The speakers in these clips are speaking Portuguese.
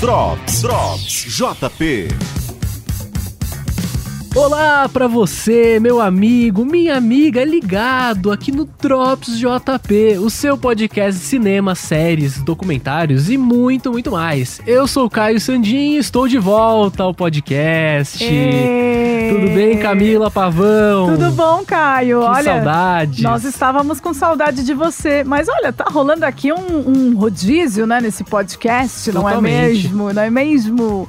Drops, Drops, JP. Olá para você, meu amigo, minha amiga, ligado aqui no Drops JP, o seu podcast de cinema, séries, documentários e muito, muito mais. Eu sou o Caio Sandin e estou de volta ao podcast. Ei. Tudo bem, Camila Pavão? Tudo bom, Caio? Que olha, saudades. Nós estávamos com saudade de você, mas olha, tá rolando aqui um, um rodízio, né, nesse podcast, não é Totalmente. mesmo? Não é mesmo?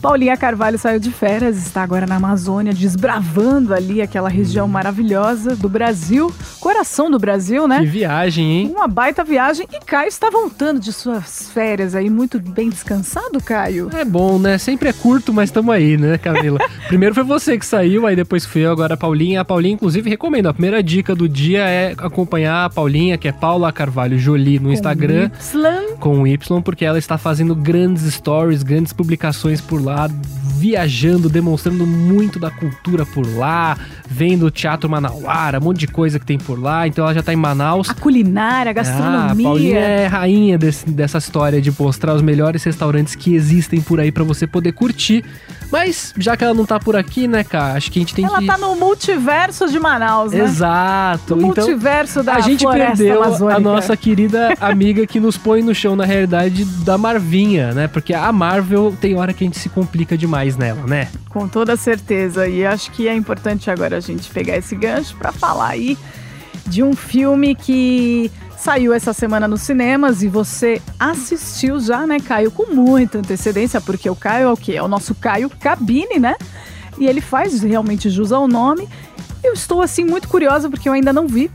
Paulinha Carvalho saiu de férias, está agora na Amazônia, desbravando ali aquela região maravilhosa do Brasil, coração do Brasil, Que né? viagem, hein? Uma baita viagem e Caio está voltando de suas férias aí, muito bem descansado, Caio. É bom, né? Sempre é curto, mas estamos aí, né, Camila? Primeiro foi você que saiu, aí depois fui eu, agora a Paulinha. A Paulinha, inclusive, recomendo. A primeira dica do dia é acompanhar a Paulinha, que é Paula Carvalho Jolie no Instagram. Slam. com Y, porque ela está fazendo grandes stories, grandes publicações por lá, viajando, demonstrando muito da cultura por lá, vendo o Teatro Manauara, um monte de coisa que tem por lá. Então ela já tá em Manaus. A culinária, a Ah, a gastronomia. Paulinha é rainha desse- dessa história de mostrar os melhores restaurantes que existem por aí pra você poder curtir. Mas já que ela não tá por aqui, né, cara? Acho que a gente tem Ela que tá no multiverso de Manaus, né? Exato. No então multiverso da a gente perdeu amazônica. a nossa querida amiga que nos põe no chão na realidade da Marvinha, né? Porque a Marvel tem hora que a gente se complica demais nela, né? Com toda certeza. E acho que é importante agora a gente pegar esse gancho para falar aí de um filme que saiu essa semana nos cinemas e você assistiu já, né, Caio, com muita antecedência, porque o Caio é o quê? É o nosso Caio Cabine, né? E ele faz realmente jus ao nome. Eu estou assim muito curiosa porque eu ainda não vi.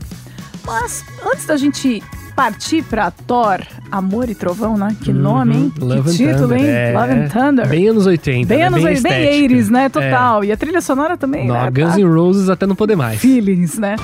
Mas antes da gente partir para Thor, Amor e Trovão, né? Que nome, hein? Uhum. Love que título, Thunder, hein? é. Love and Thunder. Bem anos 80, Bem né? anos bem 80, bem estética. 80s, né? É. Total. E a trilha sonora também, Não, né? Guns Tá- N' Roses até não poder mais. Feelings, né?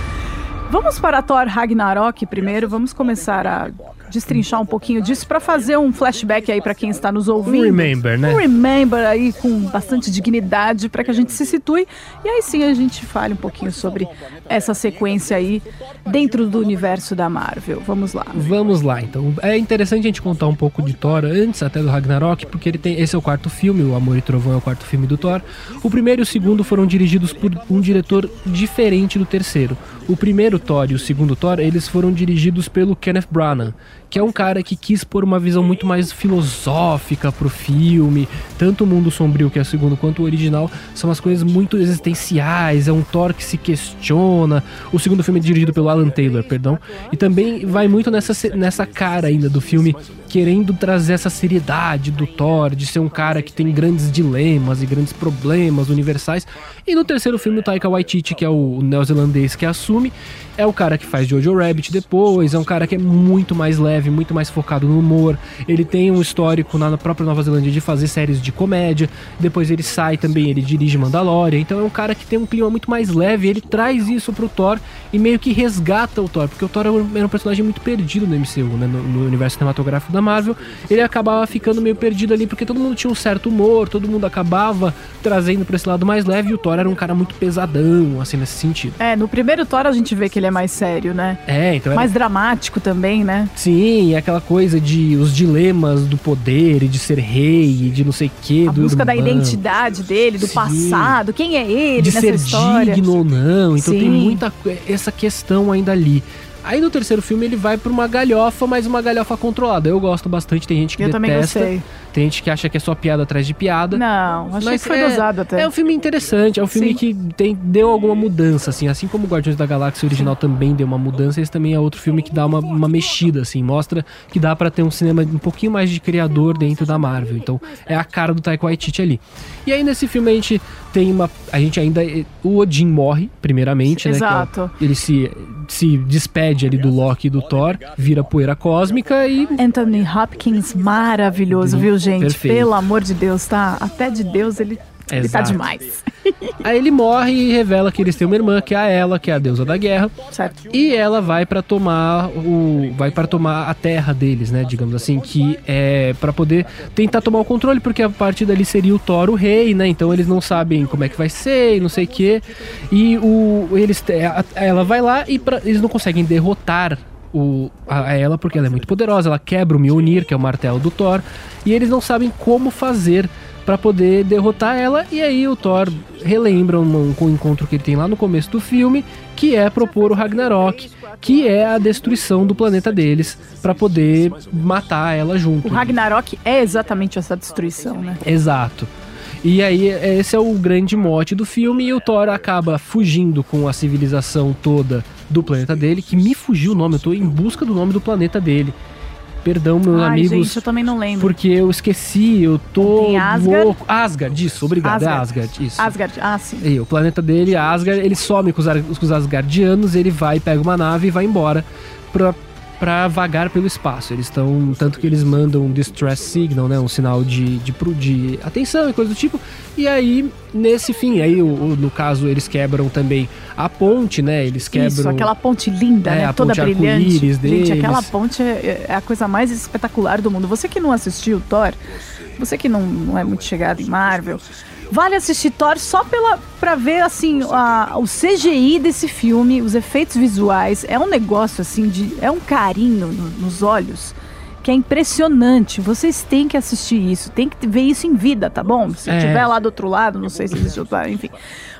Vamos para Thor Ragnarok primeiro. Vamos começar a destrinchar um pouquinho disso para fazer um flashback aí para quem está nos ouvindo. Um remember, né? Um remember aí com bastante dignidade para que a gente se situe e aí sim a gente fale um pouquinho sobre essa sequência aí dentro do universo da Marvel. Vamos lá. Vamos lá, então. É interessante a gente contar um pouco de Thor antes até do Ragnarok, porque ele tem. Esse é o quarto filme, o Amor e Trovão é o quarto filme do Thor. O primeiro e o segundo foram dirigidos por um diretor diferente do terceiro. O primeiro Thor e o segundo Thor, eles foram dirigidos pelo Kenneth Branagh, que é um cara que quis pôr uma visão muito mais filosófica pro filme. Tanto o mundo sombrio, que é o segundo, quanto o original, são umas coisas muito existenciais. É um Thor que se questiona. O segundo filme é dirigido pelo Alan Taylor, perdão. E também vai muito nessa, nessa cara ainda do filme, querendo trazer essa seriedade do Thor, de ser um cara que tem grandes dilemas e grandes problemas universais. E no terceiro filme, o Taika Waititi, que é o neozelandês que assume, é o cara que faz Jojo Rabbit depois, é um cara que é muito mais leve, muito mais focado no humor. Ele tem um histórico na própria Nova Zelândia de fazer séries de comédia. Depois ele sai também, ele dirige Mandalorian. Então é um cara que tem um clima muito mais leve. Ele traz isso pro Thor e meio que resgata o Thor, porque o Thor era um personagem muito perdido no MCU, né, no, no universo cinematográfico da Marvel. Ele acabava ficando meio perdido ali porque todo mundo tinha um certo humor, todo mundo acabava trazendo pra esse lado mais leve. E o Thor era um cara muito pesadão, assim, nesse sentido. É, no primeiro Thor a gente vê que ele é mais sério, né? É, então era Mais dramático também, né? Sim, é aquela coisa de os dilemas do poder e de ser rei e de não sei o que. A busca da identidade dele, do Sim. passado, quem é ele De nessa ser história. digno ou não. Então tem Sim. muita co- essa questão ainda ali. Aí no terceiro filme ele vai pra uma galhofa, mas uma galhofa controlada. Eu gosto bastante, tem gente que Eu também detesta. gostei. Tem gente que acha que é só piada atrás de piada. Não, achei Mas que foi é, dosado até. É um filme interessante, é um filme Sim. que tem, deu alguma mudança, assim. Assim como o Guardiões da Galáxia original também deu uma mudança, esse também é outro filme que dá uma, uma mexida, assim. Mostra que dá pra ter um cinema um pouquinho mais de criador dentro da Marvel. Então é a cara do Taika Waititi ali. E aí nesse filme a gente tem uma... A gente ainda... O Odin morre, primeiramente, né? é Exato. ele se, se despede ali do Loki e do Thor, vira poeira cósmica e Anthony Hopkins, maravilhoso, viu, gente? Perfeito. Pelo amor de Deus, tá? Até de Deus ele, ele tá demais. aí ele morre e revela que eles têm uma irmã, que é a Ela, que é a deusa da guerra, Certo. e ela vai pra tomar o vai para tomar a terra deles, né, digamos assim, que é pra poder tentar tomar o controle, porque a partir dali seria o Thor o rei, né? Então eles não sabem como é que vai ser, e não sei o quê. E o eles ela vai lá e pra- eles não conseguem derrotar o, a, ela porque ela é muito poderosa, ela quebra o Mjolnir, que é o martelo do Thor, e eles não sabem como fazer pra poder derrotar ela. E aí o Thor relembra um, um encontro que ele tem lá no começo do filme, que é propor o Ragnarok, que é a destruição do planeta deles pra poder matar ela junto. O Ragnarok é exatamente essa destruição, né? Exato. E aí, esse é o grande mote do filme, e o Thor acaba fugindo com a civilização toda do planeta dele, que me fugiu o nome, eu tô em busca do nome do planeta dele. Perdão, meus Ai, amigos, gente, eu também não lembro. porque eu esqueci, eu tô Tem Asgard? louco. Asgard, isso, obrigado, é Asgard. Asgard, isso. Asgard, ah, sim. E o planeta dele, Asgard, ele some com os, com os Asgardianos, ele vai, pega uma nave e vai embora pra, pra vagar pelo espaço. Eles estão. Tanto que eles mandam um distress signal, né? Um sinal de, de, de atenção e coisa do tipo. E aí, nesse fim, aí o- o- no caso, eles quebram também a ponte, né? Eles quebram. Isso, aquela ponte linda, É, né? a Toda ponte brilhante. arco-íris Gente, aquela deles. ponte é, é a coisa mais espetacular do mundo. Você que não assistiu Thor, você que não, não é muito chegado em Marvel, vale assistir Thor só pela, pra ver, assim, a- o CGI desse filme, os efeitos visuais. É um negócio, assim, de... É um carinho no- nos olhos que é impressionante. Vocês têm que assistir isso, tem que ver isso em vida, tá bom? Se É. tiver lá do outro lado, não sei se existe outro lado, enfim.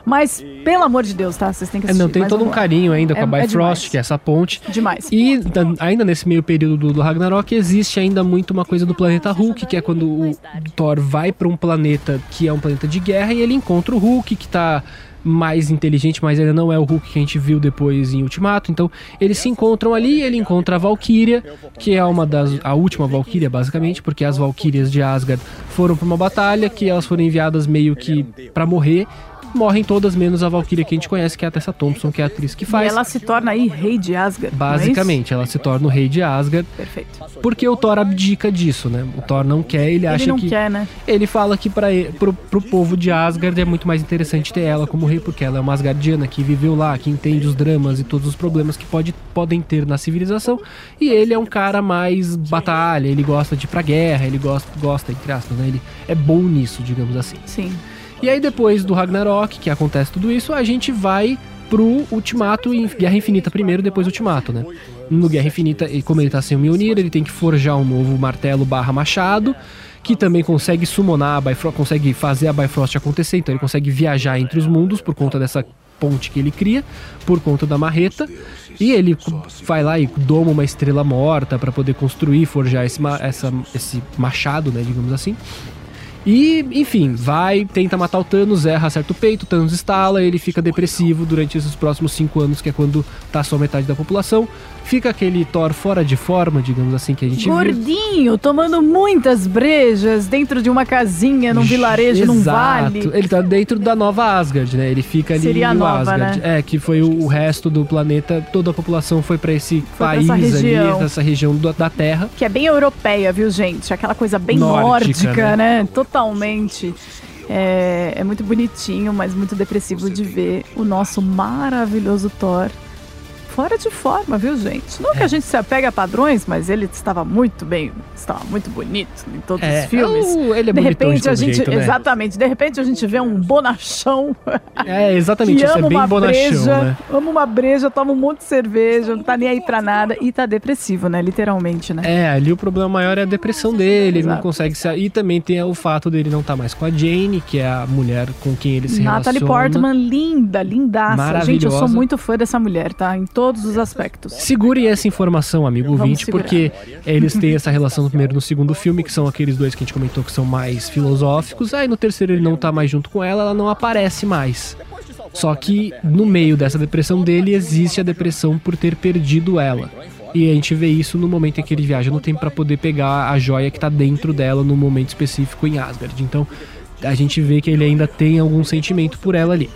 Mas, pelo amor de Deus, tá? Vocês têm que É, assistir. não, tem todo um carinho ainda com É- a é Bifrost, demais. que é essa ponte. Demais. E da- ainda nesse meio período do, do Ragnarok existe ainda muito uma coisa do planeta Hulk, que é quando o Thor vai pra um planeta que é um planeta de guerra e ele encontra o Hulk, que tá mais inteligente, mas ele não é o Hulk que a gente viu depois em Ultimato. Então eles se encontram ali, ele encontra a Valkyria, que é uma das a última Valkyria basicamente, porque as Valkyrias de Asgard foram pra uma batalha que elas foram enviadas meio que pra morrer. Morrem todas menos a Valkyria que a gente conhece, que é a Tessa Thompson, que é a atriz que E faz. ela se torna aí rei de Asgard. é? Basicamente, ela se torna o rei de Asgard, Perfeito. porque o Thor abdica disso, né? O Thor não quer, ele, Ele acha não que. quer, né? Ele fala que para pro, pro povo de Asgard é muito mais interessante ter ela como rei, porque ela é uma Asgardiana que viveu lá, que entende os dramas e todos os problemas que pode, podem ter na civilização. E ele é um cara mais batalha, ele gosta de ir pra guerra, ele gosta, gosta entre aspas, né? Ele é bom nisso, digamos assim. Sim. E aí depois do Ragnarok, que acontece tudo isso, a gente vai pro Ultimato e Guerra Infinita primeiro, depois Ultimato, né? No Guerra Infinita, como ele tá sem o Mjolnir, ele tem que forjar um novo martelo barra machado, que também consegue summonar a Bifrost, consegue fazer a Bifrost acontecer, então ele consegue viajar entre os mundos por conta dessa ponte que ele cria, por conta da marreta, e ele vai lá e doma uma estrela morta para poder construir, forjar esse, ma- essa, esse machado, né, digamos assim. E, enfim, vai, tenta matar o Thanos, erra, acerta o peito, Thanos estala, ele fica depressivo durante esses próximos cinco anos, que é quando tá só metade da população. Fica aquele Thor fora de forma, digamos assim, que a gente viu. Gordinho, tomando muitas brejas dentro de uma casinha, num vilarejo, num Exato. vale. Ele tá dentro da nova Asgard, né? Ele fica ali Seria no nova, Asgard. né? É, que foi o, o resto do planeta, toda a população foi pra esse pra país essa região. ali, dessa região do- da Terra. Que é bem europeia, viu, gente? Aquela coisa bem Nórdica, nórdica, né? né? Totalmente. É, é muito bonitinho, mas muito depressivo de ver o nosso maravilhoso Thor fora de forma, viu, gente? Não É. que a gente se apegue a padrões, mas ele estava muito bem, estava muito bonito em todos É, os filmes. o- ele é de repente a todo gente, jeito, né? exatamente, de repente a gente vê um bonachão É, exatamente, que isso é bem uma bonachão, breja, né? ama uma breja, toma um monte de cerveja, não tá nem aí pra nada e tá depressivo, né? Literalmente, né? É, ali o problema maior é a depressão dele, ele não Exato. consegue sair. E também tem o fato dele não estar mais com a Jane, que é a mulher com quem ele se Natalie relaciona. Portman, linda, lindaça. Gente, eu sou muito fã dessa mulher, tá? Em todos os aspectos. Segurem essa informação, amigo Vamos ouvinte, segurar. porque eles têm essa relação no primeiro e no segundo filme, que são aqueles dois que a gente comentou que são mais filosóficos. Aí no terceiro ele não tá mais junto com ela, ela não aparece mais. Só que no meio dessa depressão dele existe a depressão por ter perdido ela. E a gente vê isso no momento em que ele viaja no tempo pra poder pegar a joia que tá dentro dela no momento específico em Asgard. Então a gente vê que ele ainda tem algum sentimento por ela ali.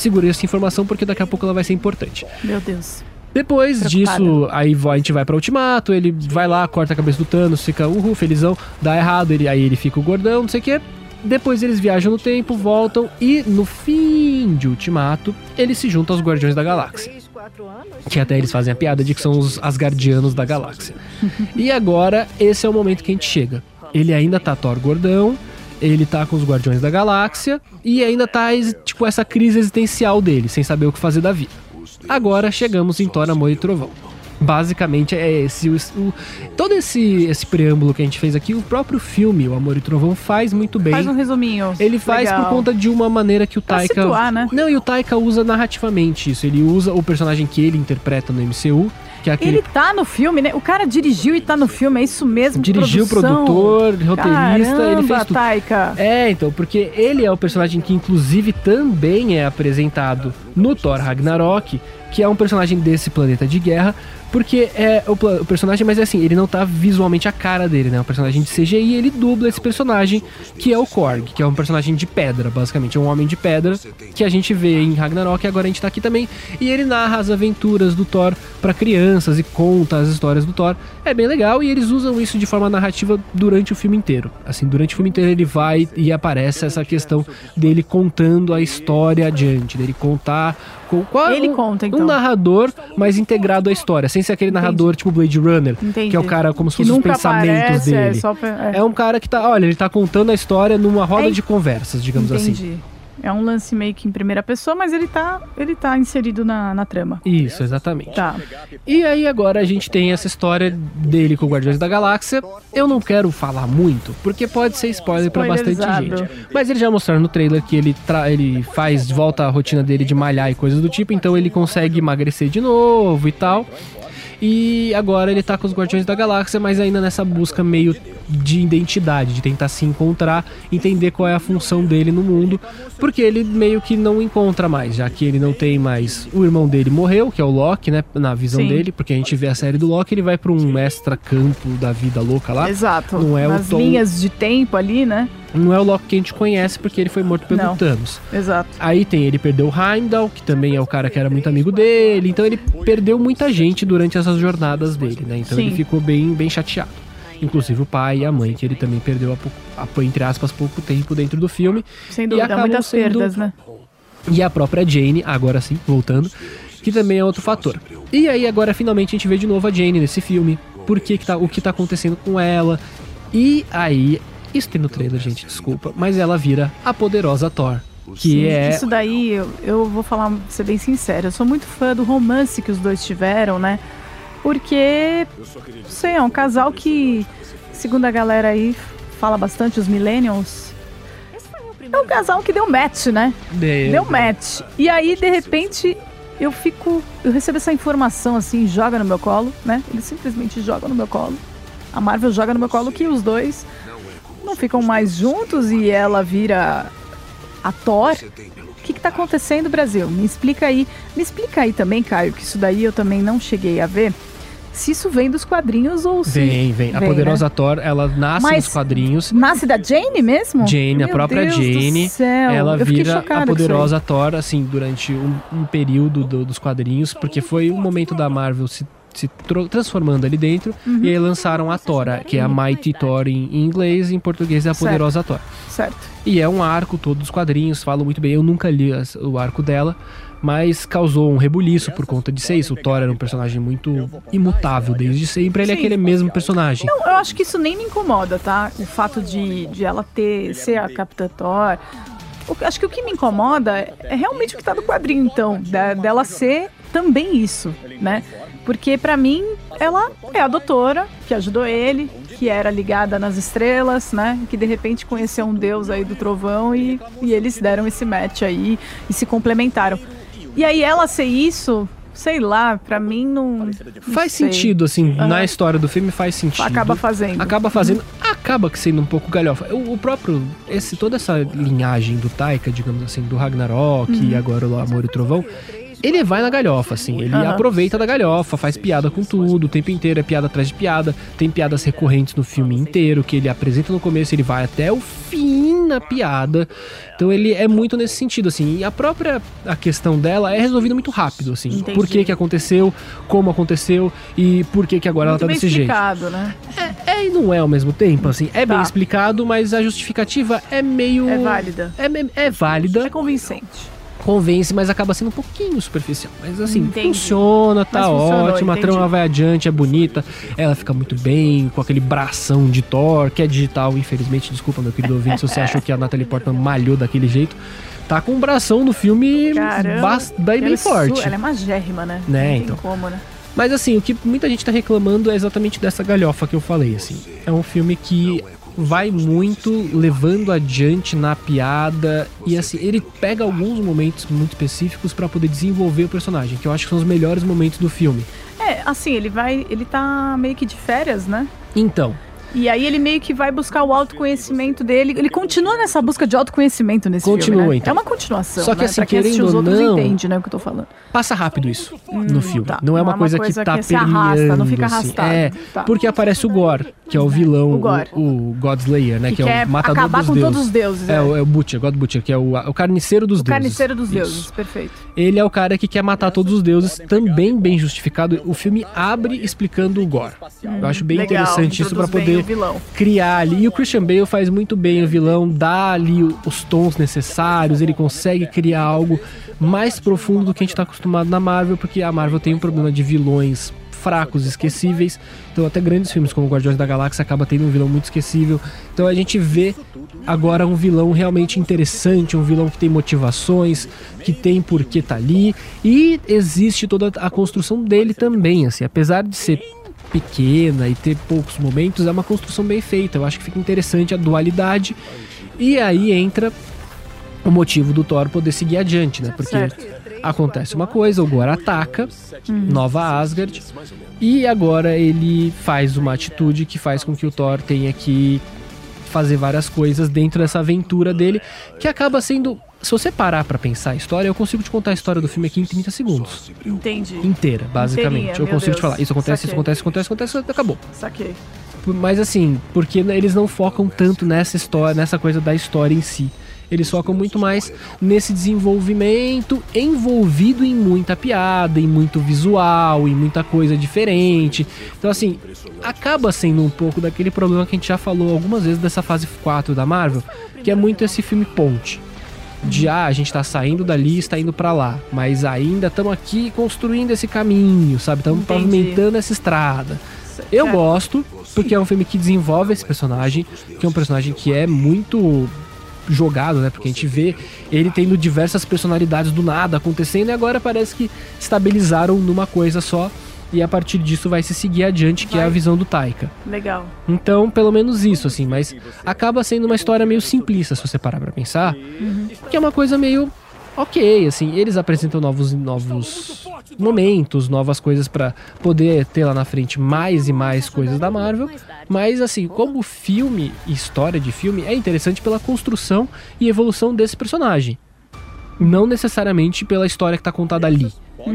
Segurei essa informação porque daqui a pouco ela vai ser importante. Meu Deus. Depois Preocupada. disso, aí a gente vai pra Ultimato, ele vai lá, corta a cabeça do Thanos, fica uhul, felizão, dá errado, ele, aí ele fica o gordão, não sei o quê. Depois eles viajam no tempo, voltam e no fim de Ultimato, eles se juntam aos Guardiões da Galáxia. Que até eles fazem a piada de que são os Asgardianos da galáxia. e agora, esse é o momento que a gente chega. Ele ainda tá Thor gordão, ele tá com os Guardiões da Galáxia e ainda tá, tipo, essa crise existencial dele, sem saber o que fazer da vida. Agora chegamos em Thor, Amor e Trovão. Basicamente é esse o, o- todo esse esse preâmbulo que a gente fez aqui, o próprio filme, o Amor e Trovão faz muito bem. Faz um resuminho. Ele faz Legal. por conta de uma maneira que o Pra Taika. situar, né? Não, e o Taika usa narrativamente isso. Ele usa o personagem que ele interpreta no MCU, que é aquele Ele tá no filme, né? O cara dirigiu e tá no filme, é isso mesmo? dirigiu, produção. produtor, roteirista, Caramba, ele fez tudo. Taika. É, então, porque ele é o personagem que inclusive também é apresentado no Thor Ragnarok, que é um personagem desse planeta de guerra, porque é o, o personagem, mas é assim, ele não tá visualmente a cara dele, né? É um personagem de CGI, ele dubla esse personagem, que é o Korg, que é um personagem de pedra, basicamente, é um homem de pedra, que a gente vê em Ragnarok e agora a gente tá aqui também, e ele narra as aventuras do Thor pra crianças e conta as histórias do Thor. É bem legal e eles usam isso de forma narrativa durante o filme inteiro. Assim, durante o filme inteiro ele vai e aparece essa questão dele contando a história adiante, dele contar com qual Ele um, conta, então. um narrador mais integrado à história, sem ser aquele narrador tipo Blade Runner, Entendi. que é o cara como se fosse os pensamentos aparece, dele. É, só é. É um cara que tá, olha, ele tá contando a história numa roda É, de conversas, digamos assim. É um lance meio que em primeira pessoa, mas ele tá, ele tá inserido na, na trama. Isso, exatamente. Tá. E aí agora a gente tem essa história dele com o Guardiões da Galáxia. Eu não quero falar muito, porque pode ser spoiler pra bastante gente. Mas eles já mostraram no trailer que ele, tra- ele faz, volta a rotina dele de malhar e coisas do tipo, então ele consegue emagrecer de novo e tal. E agora ele tá com os Guardiões da Galáxia, mas ainda nessa busca meio de identidade, de tentar se encontrar, entender qual é a função dele no mundo, porque ele meio que não encontra mais, já que ele não tem mais. O irmão dele morreu, que é o Loki, né? Na visão Sim. dele, porque a gente vê a série do Loki, ele vai pra um extra campo da vida louca lá. Exato. Não é o Nas Tom- linhas de tempo ali, né? Não é o Loki que a gente conhece, porque ele foi morto pelo Não. Thanos. Exato. Aí tem ele perdeu o Heimdall, que também é o cara que era muito amigo dele. Então ele perdeu muita gente durante essas jornadas dele, né? Então Sim. ele ficou bem, bem chateado. Inclusive o pai e a mãe, que ele também perdeu há pouco, entre aspas, pouco tempo dentro do filme. Sem dúvida, muitas sendo- perdas, né? E a própria Jane, agora sim, voltando, que também é outro fator. E aí agora finalmente a gente vê de novo a Jane nesse filme. Por que que tá, o que tá acontecendo com ela? E aí, isso tem no trailer, gente, desculpa, mas ela vira a poderosa Thor. Que Sim, é Isso daí, eu, eu vou falar, ser bem sincera, eu sou muito fã do romance que os dois tiveram, né? Porque, não sei, é um casal que, segundo a galera aí, fala bastante, os millennials, é um casal que deu match, né? É, Deu match. E aí, de repente, eu fico. Eu recebo essa informação assim, joga no meu colo, né? Eles simplesmente jogam no meu colo. A Marvel joga no meu colo que os dois não ficam mais juntos e ela vira a Thor. O que, que tá acontecendo, Brasil? Me explica aí. Me explica aí também, Caio, que isso daí eu também não cheguei a ver. Se isso vem dos quadrinhos ou se. Vem, vem. A Vem, poderosa né? Thor, ela nasce Mas- nos quadrinhos. Nasce da Jane mesmo? Jane, a Meu própria Deus Jane, ela Eu vira a poderosa Thor, assim, durante um, um período do- dos quadrinhos, porque foi um momento da Marvel se, se transformando ali dentro, Uhum. e aí lançaram a Thor, que é a Mighty Thor em, inglês, e em português é a poderosa Thor. Certo. E é um arco todo dos quadrinhos, falam muito bem. Eu nunca li as- o arco dela, mas causou um rebuliço por conta de ser isso. O Thor era um personagem muito imutável desde sempre, ele é aquele mesmo personagem. Não, eu acho que isso nem me incomoda, tá? O fato de, de ela ter ser a Capitã Thor. O- acho que o que me incomoda é é realmente o que tá no quadrinho, então, da- dela ser também isso, né? Porque pra mim ela é a doutora que ajudou ele, que era ligada nas estrelas, né? Que de repente conheceu um deus aí do trovão e, e eles deram esse match aí e se complementaram. E aí ela ser isso, sei lá, pra mim não. não Faz sei. sentido, assim, Aham. na história do filme faz sentido. Acaba fazendo. Acaba fazendo, acaba que sendo um pouco galhofa. O, o próprio, esse, toda essa linhagem do Taika, digamos assim, do Ragnarok Uhum. e agora o Amor e Trovão, ele vai na galhofa, assim, ele Aham. aproveita da galhofa, faz piada com tudo, o tempo inteiro é piada atrás de piada, tem piadas recorrentes no filme inteiro, que ele apresenta no começo, ele vai até o na piada. Então ele é muito nesse sentido, assim. E a própria a questão dela é resolvida muito rápido, assim. Entendi. Por que que aconteceu, como aconteceu e por que que agora Muito ela tá bem desse jeito. explicado, né? É e não é ao mesmo tempo, assim. É bem Tá. explicado, mas a justificativa é meio... É válida. É, é válida, É convincente. Convence, mas acaba sendo um pouquinho superficial. Mas assim, Entendi. funciona, tá funcionou, ótimo, a entendi. trama vai adiante, é bonita, ela fica muito bem, com aquele bração de Thor, que é digital, infelizmente, desculpa, meu querido ouvinte, se você achou que a Natalie Portman malhou daquele jeito. Tá com um bração no filme Caramba. bas- bem, é forte. Ela é magérrima, né? Né, Não tem então. como, né? Mas assim, o que muita gente tá reclamando é exatamente dessa galhofa que eu falei, assim. É um filme que vai muito levando adiante na piada e assim, ele pega alguns momentos muito específicos pra poder desenvolver o personagem, que eu acho que são os melhores momentos do filme. É, assim, ele vai. Ele tá meio que de férias, né? Então, E aí ele meio que vai buscar o autoconhecimento dele. Ele continua nessa busca de autoconhecimento nesse Continua, filme. né? então. É uma continuação. Só que né? assim, pra quem querendo os ou outros não- entende, né, o que eu tô falando. passa rápido isso no filme. tá. Não é uma coisa, que tá se arrasta, não fica assim. arrastado. É, Tá. porque aparece o Gore, que é o vilão, O Gore. o, o Godslayer, né, Que que, é o matador acabar dos com deuses. todos os deuses, É, é. o, é o Butcher, God Butcher, que é o, o carniceiro dos O deuses. carniceiro dos Isso. deuses, perfeito. Ele é o cara que quer matar todos os deuses, também bem justificado. O filme abre explicando o Gore. Eu acho bem Legal, interessante isso bem poder vilão. criar ali. E o Christian Bale faz muito bem o vilão, dá ali os tons necessários, ele consegue criar algo mais profundo do que a gente tá acostumado na Marvel, porque a Marvel tem um problema de vilões fracos, esquecíveis. Então até grandes filmes como Guardiões da Galáxia acaba tendo um vilão muito esquecível. Então a gente vê agora um vilão realmente interessante, um vilão que tem motivações, que tem por que tá ali e existe toda a construção dele também, assim, apesar de ser pequena e ter poucos momentos, é uma construção bem feita. Eu acho que fica interessante a dualidade. E aí entra o motivo do Thor poder seguir adiante, né? Porque Certo. acontece uma coisa, o Gore ataca Nova Asgard e agora ele faz uma atitude que faz com que o Thor tenha que fazer várias coisas dentro dessa aventura dele, que acaba sendo se você parar pra pensar a história, eu consigo te contar a história do filme aqui em 30 segundos. Entendi. Inteira, basicamente. Inteirinha, eu consigo te Deus. falar. Isso acontece, isso Saquei. acontece, isso acontece, isso acontece, acabou. Saquei. Mas assim, porque eles não focam tanto nessa história, nessa coisa da história em si. Eles focam muito mais nesse desenvolvimento envolvido em muita piada, em muito visual, em muita coisa diferente. Então, assim, acaba sendo um pouco daquele problema que a gente já falou algumas vezes dessa fase 4 da Marvel, que é muito esse filme ponte. De ah, a gente tá saindo dali e está indo pra lá, mas ainda estamos aqui construindo esse caminho, sabe? Estamos pavimentando essa estrada. Eu Certo. gosto, porque é um filme que desenvolve esse personagem, que é um personagem que é muito jogado, né? Porque a gente vê ele tendo diversas personalidades do nada acontecendo e agora parece que estabilizaram numa coisa só. E a partir disso vai se seguir adiante, que é a Vai. visão do Taika. Legal. Então, pelo menos isso, assim, mas acaba sendo uma história meio simplista, se você parar pra pensar. Que é uma coisa meio ok, assim, eles apresentam novos, novos momentos, novas coisas pra poder ter lá na frente mais e mais coisas da Marvel. Mas, assim, como filme, história de filme, é interessante pela construção e evolução desse personagem. Não necessariamente pela história que tá contada ali.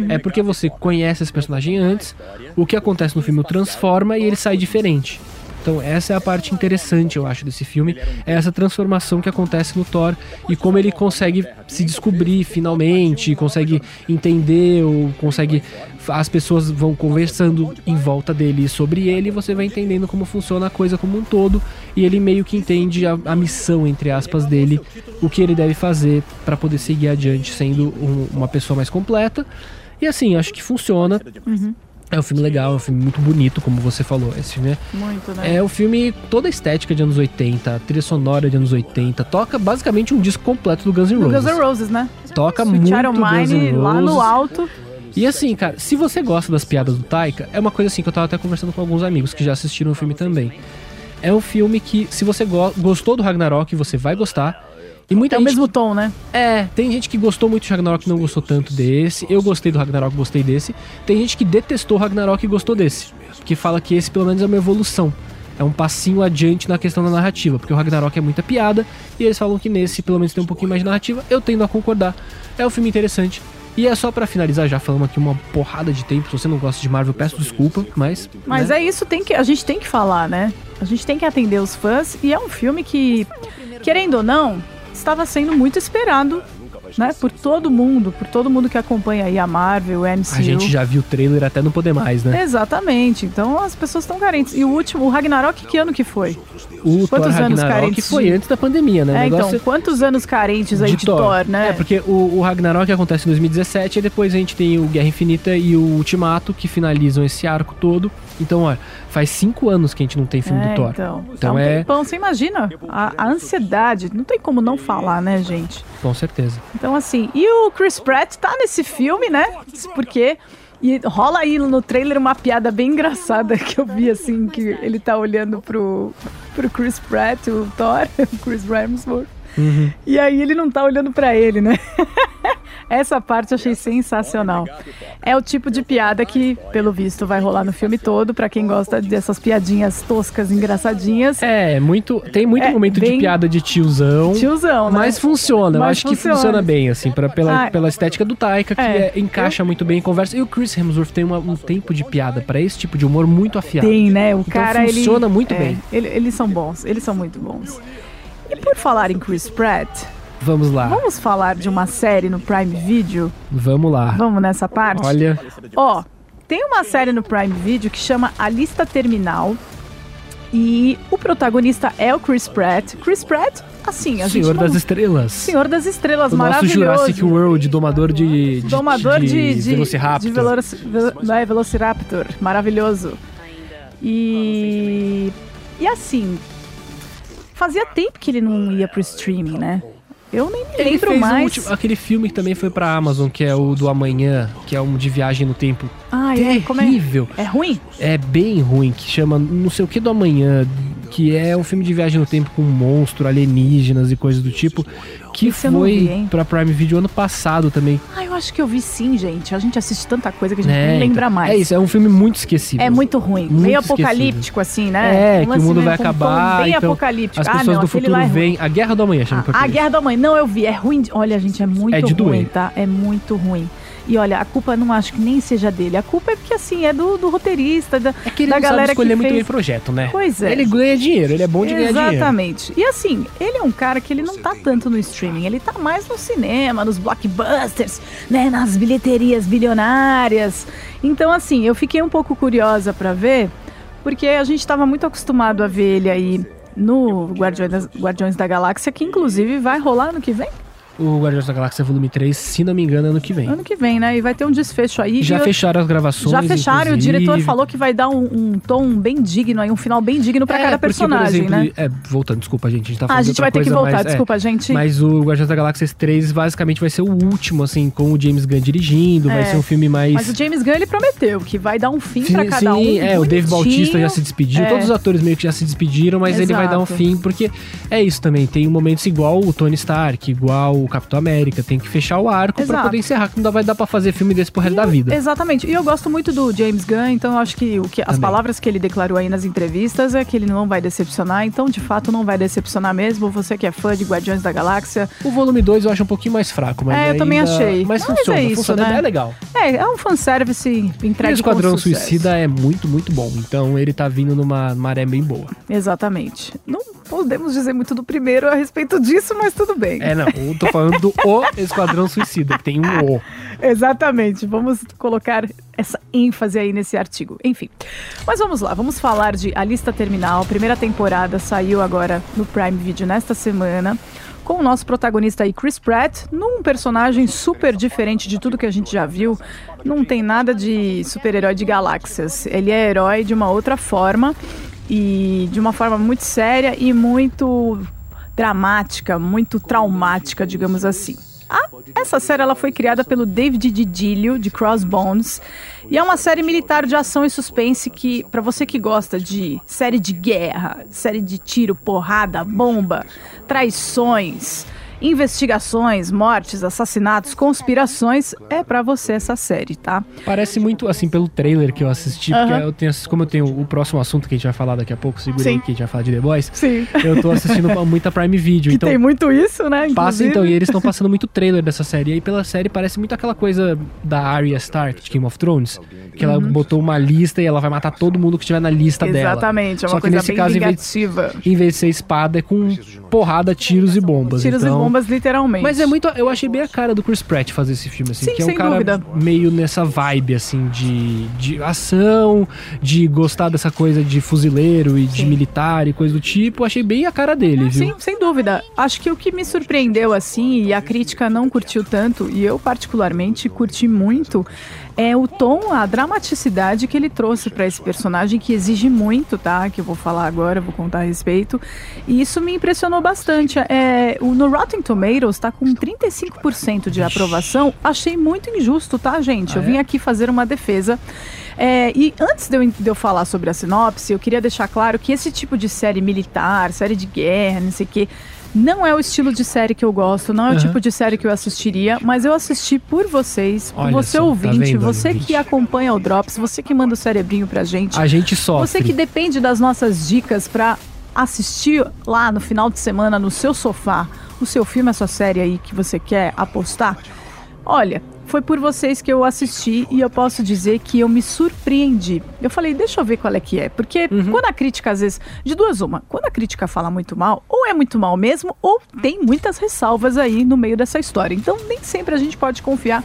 É porque você conhece esse personagem antes, o que acontece no filme o transforma e ele sai diferente. Então essa é a parte interessante, eu acho, desse filme, é essa transformação que acontece no Thor e como ele consegue se descobrir finalmente, consegue entender, ou consegue as pessoas vão conversando em volta dele sobre ele, e você vai entendendo como funciona a coisa como um todo e ele meio que entende a, a missão entre aspas dele, o que ele deve fazer para poder seguir adiante sendo um- uma pessoa mais completa. E assim, acho que funciona. É um filme legal, é um filme muito bonito, como você falou. Esse filme é Muito, né? é o filme, toda a estética de anos 80, a trilha sonora de anos 80, toca basicamente um disco completo do Guns N' Do Roses. Guns N' Roses, né? Toca muito Child Guns N' Mine Roses. lá no alto. E assim, cara, se você gosta das piadas do Taika, é uma coisa assim que eu tava até conversando com alguns amigos que já assistiram o filme também. É um filme que, se você go- gostou do Ragnarok, você vai gostar. E muita É o gente mesmo tom, né? é, tem gente que gostou muito de Ragnarok e não gostou tanto desse. Eu gostei do Ragnarok, gostei desse. Tem gente que detestou Ragnarok e gostou desse. Que fala que esse pelo menos é uma evolução. É um passinho adiante na questão da narrativa. Porque o Ragnarok é muita piada. E eles falam que nesse pelo menos tem um pouquinho mais de narrativa. Eu tendo a concordar. É um filme interessante. E é só pra finalizar, já falamos aqui uma porrada de tempo. Se você não gosta de Marvel, peço desculpa, mas. Mas né? é isso, tem que, a gente tem que falar, né? A gente tem que atender os fãs e é um filme que, querendo ou não, estava sendo muito esperado, né, por todo mundo, por todo mundo que acompanha aí a Marvel, o MCU. A gente já viu o trailer até não poder mais, né? Exatamente. Então as pessoas estão carentes. E o último, o Ragnarok, que ano que foi? O Quantos Thor anos Ragnarok carentes foi de- antes da pandemia, né? É, então, quantos anos carentes aí de, Thor. né? É, porque o, o Ragnarok acontece em 2017 e depois a gente tem o Guerra Infinita e o Ultimato que finalizam esse arco todo. Então, olha, faz cinco anos que a gente não tem filme É, do Thor. Então, Então tá um é- tempão, você imagina a, a ansiedade, não tem como não falar, né, gente? Com certeza. Então, assim, e o Chris Pratt tá nesse filme, né? Porque. E rola aí no trailer uma piada bem engraçada que eu vi, assim, que ele tá olhando pro, pro Chris Pratt, o Thor, o Chris Hemsworth. E aí ele não tá olhando pra ele, né? Essa parte eu achei sensacional. É o tipo de piada que, pelo visto, vai rolar no filme todo, pra quem gosta dessas piadinhas toscas, engraçadinhas. É, muito. Tem muito É, momento bem- de piada de tiozão. Tiozão, né? Mas funciona, eu Mas acho que funciona. funciona bem, assim, pra, pela, Ah, pela estética do Taika, que é. é- encaixa muito bem em conversa. E o Chris Hemsworth tem uma- um tempo de piada pra esse tipo de humor muito afiado. Tem, né? O Então cara, ele... funciona muito é, bem. ele- eles são bons, eles são muito bons. E por falar em Chris Pratt, Vamos lá, vamos falar de uma série no Prime Video? vamos lá. Vamos nessa parte? Olha, Ó, tem uma série no Prime Video que chama A Lista Terminal. E o protagonista é o Chris Pratt. Chris Pratt, assim, a Senhor gente não... das Estrelas. Senhor das Estrelas, o nosso maravilhoso. Jurassic World, domador de, de, Domador de, de, Velociraptor. de Vel- é, Velociraptor. Maravilhoso. E. E assim. Fazia tempo que ele não ia pro streaming, né? Eu nem me Ele lembro fez o mais. último- aquele filme que também foi pra Amazon, que é o do Amanhã, que é um de viagem no tempo. Ai, é, é? terrível. É ruim? É bem ruim, que chama não sei o que do amanhã, que é um filme de viagem no tempo com um monstro, alienígenas e coisas do tipo, que Esse vi, foi hein? pra Prime Video ano passado também. Ah, eu acho que eu vi sim, gente. A gente assiste tanta coisa que a gente nem lembra Então, mais. É isso, é um filme muito esquecível. É muito ruim. Muito meio esquecível. apocalíptico, assim, né? É, Um que o mundo vai acabar. Bem então, apocalíptico. As ah, pessoas não, do futuro é vêm. A Guerra do Amanhã chama Ah, a. Guerra da Mãe. Não, eu vi. É ruim. de- Olha, gente, é muito É de ruim, doer. tá? É muito ruim. E olha, a culpa não acho que nem seja dele. A culpa é porque, assim, é do, do roteirista, da, É que ele da não galera sabe escolher que muito fez... bem projeto, né? Pois é. Ele ganha dinheiro, ele é bom de ganhar dinheiro. Exatamente. E assim, ele é um cara que ele não tá tanto no streaming, ele tá mais no cinema, nos blockbusters, né, nas bilheterias bilionárias. Então assim, eu fiquei um pouco curiosa pra ver, porque a gente tava muito acostumado a ver ele aí no Guardiões, Guardiões da Galáxia, que inclusive vai rolar ano que vem? O Guardiões da Galáxia Volume 3, se não me engano, é ano que vem. Ano que vem, né? E vai ter um desfecho aí. Já fecharam as gravações. Já fecharam, o inclusive. diretor falou que vai dar um, um tom bem digno aí, um final bem digno pra É, cada porque, por personagem, exemplo, né? É, voltando, desculpa, gente. A gente tá Ah, falando a de gente vai ter que coisa, voltar, mas, é, desculpa, gente. Mas o Guardiões da Galáxia 3 basicamente vai ser o último, assim, com o James Gunn dirigindo. Vai É. ser um filme mais. Mas o James Gunn ele prometeu que vai dar um fim Sim, pra cada um. sim, é, o Dave. Bautista já se despediu, É. todos os atores meio que já se despediram, mas ele vai dar um Exato. fim, porque é isso também, tem momentos igual o Tony Stark, igual o Capitão América, tem que fechar o arco pra Exato. poder encerrar, que não vai dar pra fazer filme desse pro resto E da vida. Exatamente. E eu gosto muito do James Gunn, então eu acho que, o que as Também. palavras que ele declarou aí nas entrevistas é que ele não vai decepcionar. Então, de fato, não vai decepcionar mesmo. Você que é fã de Guardiões da Galáxia. O volume 2 eu acho um pouquinho mais fraco, mas É, eu também achei. Mas, Mas funciona, é isso, funciona, né? é legal. É, é um fanservice E entregue o Esquadrão. Suicida é muito, muito bom. Então ele tá vindo numa maré bem boa. Exatamente. Não podemos dizer muito do primeiro a respeito disso, mas tudo bem. É, não. Eu tô falando do O Esquadrão Suicida, que tem um O. Exatamente. Vamos colocar essa ênfase aí nesse artigo. Enfim. Mas vamos lá, vamos falar de A Lista Terminal. Primeira temporada saiu agora no Prime Video nesta semana. Com o nosso protagonista aí, Chris Pratt, num personagem super diferente de tudo que a gente já viu. Não tem nada de super-herói de galáxias. Ele é herói de uma outra forma e de uma forma muito séria e muito dramática, muito traumática, digamos assim. Ah, essa série ela foi criada pelo David Didilio, de Crossbones, e é uma série militar de ação e suspense que, pra você que gosta de série de guerra, série de tiro, porrada, bomba, traições, investigações, mortes, assassinatos, conspirações, é pra você essa série, tá? Parece muito, assim, pelo trailer que eu assisti, porque Aham. eu tenho, como eu tenho o próximo assunto que a gente vai falar daqui a pouco, segurei Sim. que a gente vai falar de The Boys, Sim. eu tô assistindo muita Prime Video, Que então... tem muito isso, né? Passa inclusive. então, e eles estão passando muito trailer dessa série. E aí pela série parece muito aquela coisa da Arya Stark de Game of Thrones, que ela botou uma lista e ela vai matar todo mundo que estiver na lista dela. Uhum. Exatamente, é Só uma que coisa nesse bem caso, em vez, vingativa. em vez de ser espada, é com porrada, tiros e bombas. Tiros então... e bombas, literalmente. Mas é muito. Eu achei bem a cara do Chris Pratt fazer esse filme, assim. Sim, que é um sem cara dúvida. meio nessa vibe, assim, de, de ação, de gostar dessa coisa de fuzileiro e de Sim. militar e coisa do tipo. Achei bem a cara dele, viu? Sim, sem dúvida. Acho que o que me surpreendeu assim, e a crítica não curtiu tanto, e eu particularmente curti muito, é o tom, a dramaticidade que ele trouxe para esse personagem, que exige muito, tá? Que eu vou falar agora, vou contar a respeito. E isso me impressionou bastante. É, o, no Rotten Tomatoes tá com 35% de aprovação. Achei muito injusto, tá, gente? Ah, eu é? vim aqui fazer uma defesa. É, e antes de eu, de eu falar sobre a sinopse, eu queria deixar claro que esse tipo de série militar, série de guerra, não sei o quê, não é o estilo de série que eu gosto, não é o Aham. tipo de série que eu assistiria, mas eu assisti por vocês, por Olha você só, tá ouvinte, vendo, você ouvinte? que acompanha o Drops, você que manda o cerebrinho pra gente. A gente sofre. Você que depende das nossas dicas pra assistir lá no final de semana no seu sofá, o seu filme, a sua série aí que você quer apostar. Olha, foi por vocês que eu assisti e eu posso dizer que eu me surpreendi. Eu falei, deixa eu ver qual é que é. Porque Uhum. quando a crítica, às vezes, de duas uma, quando a crítica fala muito mal, ou é muito mal mesmo, ou tem muitas ressalvas aí no meio dessa história. Então, nem sempre a gente pode confiar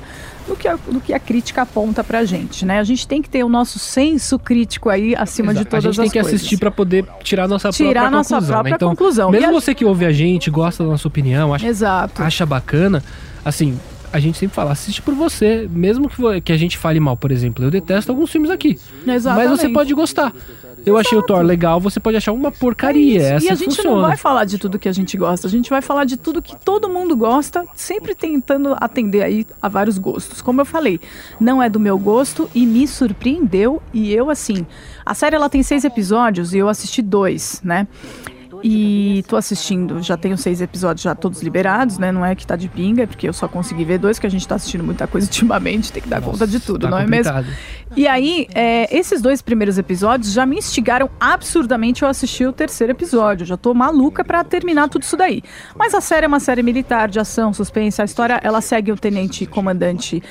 no que a, que a crítica aponta pra gente, né? A gente tem que ter o nosso senso crítico aí acima de Exato. todas a gente tem as que coisas. assistir pra poder tirar a nossa Tirar própria a nossa conclusão. própria né? Então, conclusão. Mesmo a- você que ouve a gente, gosta da nossa opinião, acha, Exato. acha bacana, assim, a gente sempre fala, assiste por você. Mesmo que, que a gente fale mal, por exemplo. Eu detesto alguns filmes aqui. Exatamente. Mas você pode gostar. Eu achei o Thor legal, você pode achar uma porcaria. É. Essa e a gente funciona. não vai falar de tudo que a gente gosta, a gente vai falar de tudo que todo mundo gosta, sempre tentando atender aí a vários gostos. Como eu falei, não é do meu gosto e me surpreendeu. E eu, assim, a série ela tem seis episódios e eu assisti dois, né? E tô assistindo, já tenho seis episódios já todos liberados, né? Não é que tá de pinga, é porque eu só consegui ver dois, que a gente tá assistindo muita coisa ultimamente, tem que dar conta de tudo, tá não é mesmo? E aí, é, esses dois primeiros episódios já me instigaram absurdamente a assistir o terceiro episódio. Já tô maluca pra terminar tudo isso daí. Mas a série é uma série militar, de ação, suspense. A história, ela segue o tenente comandante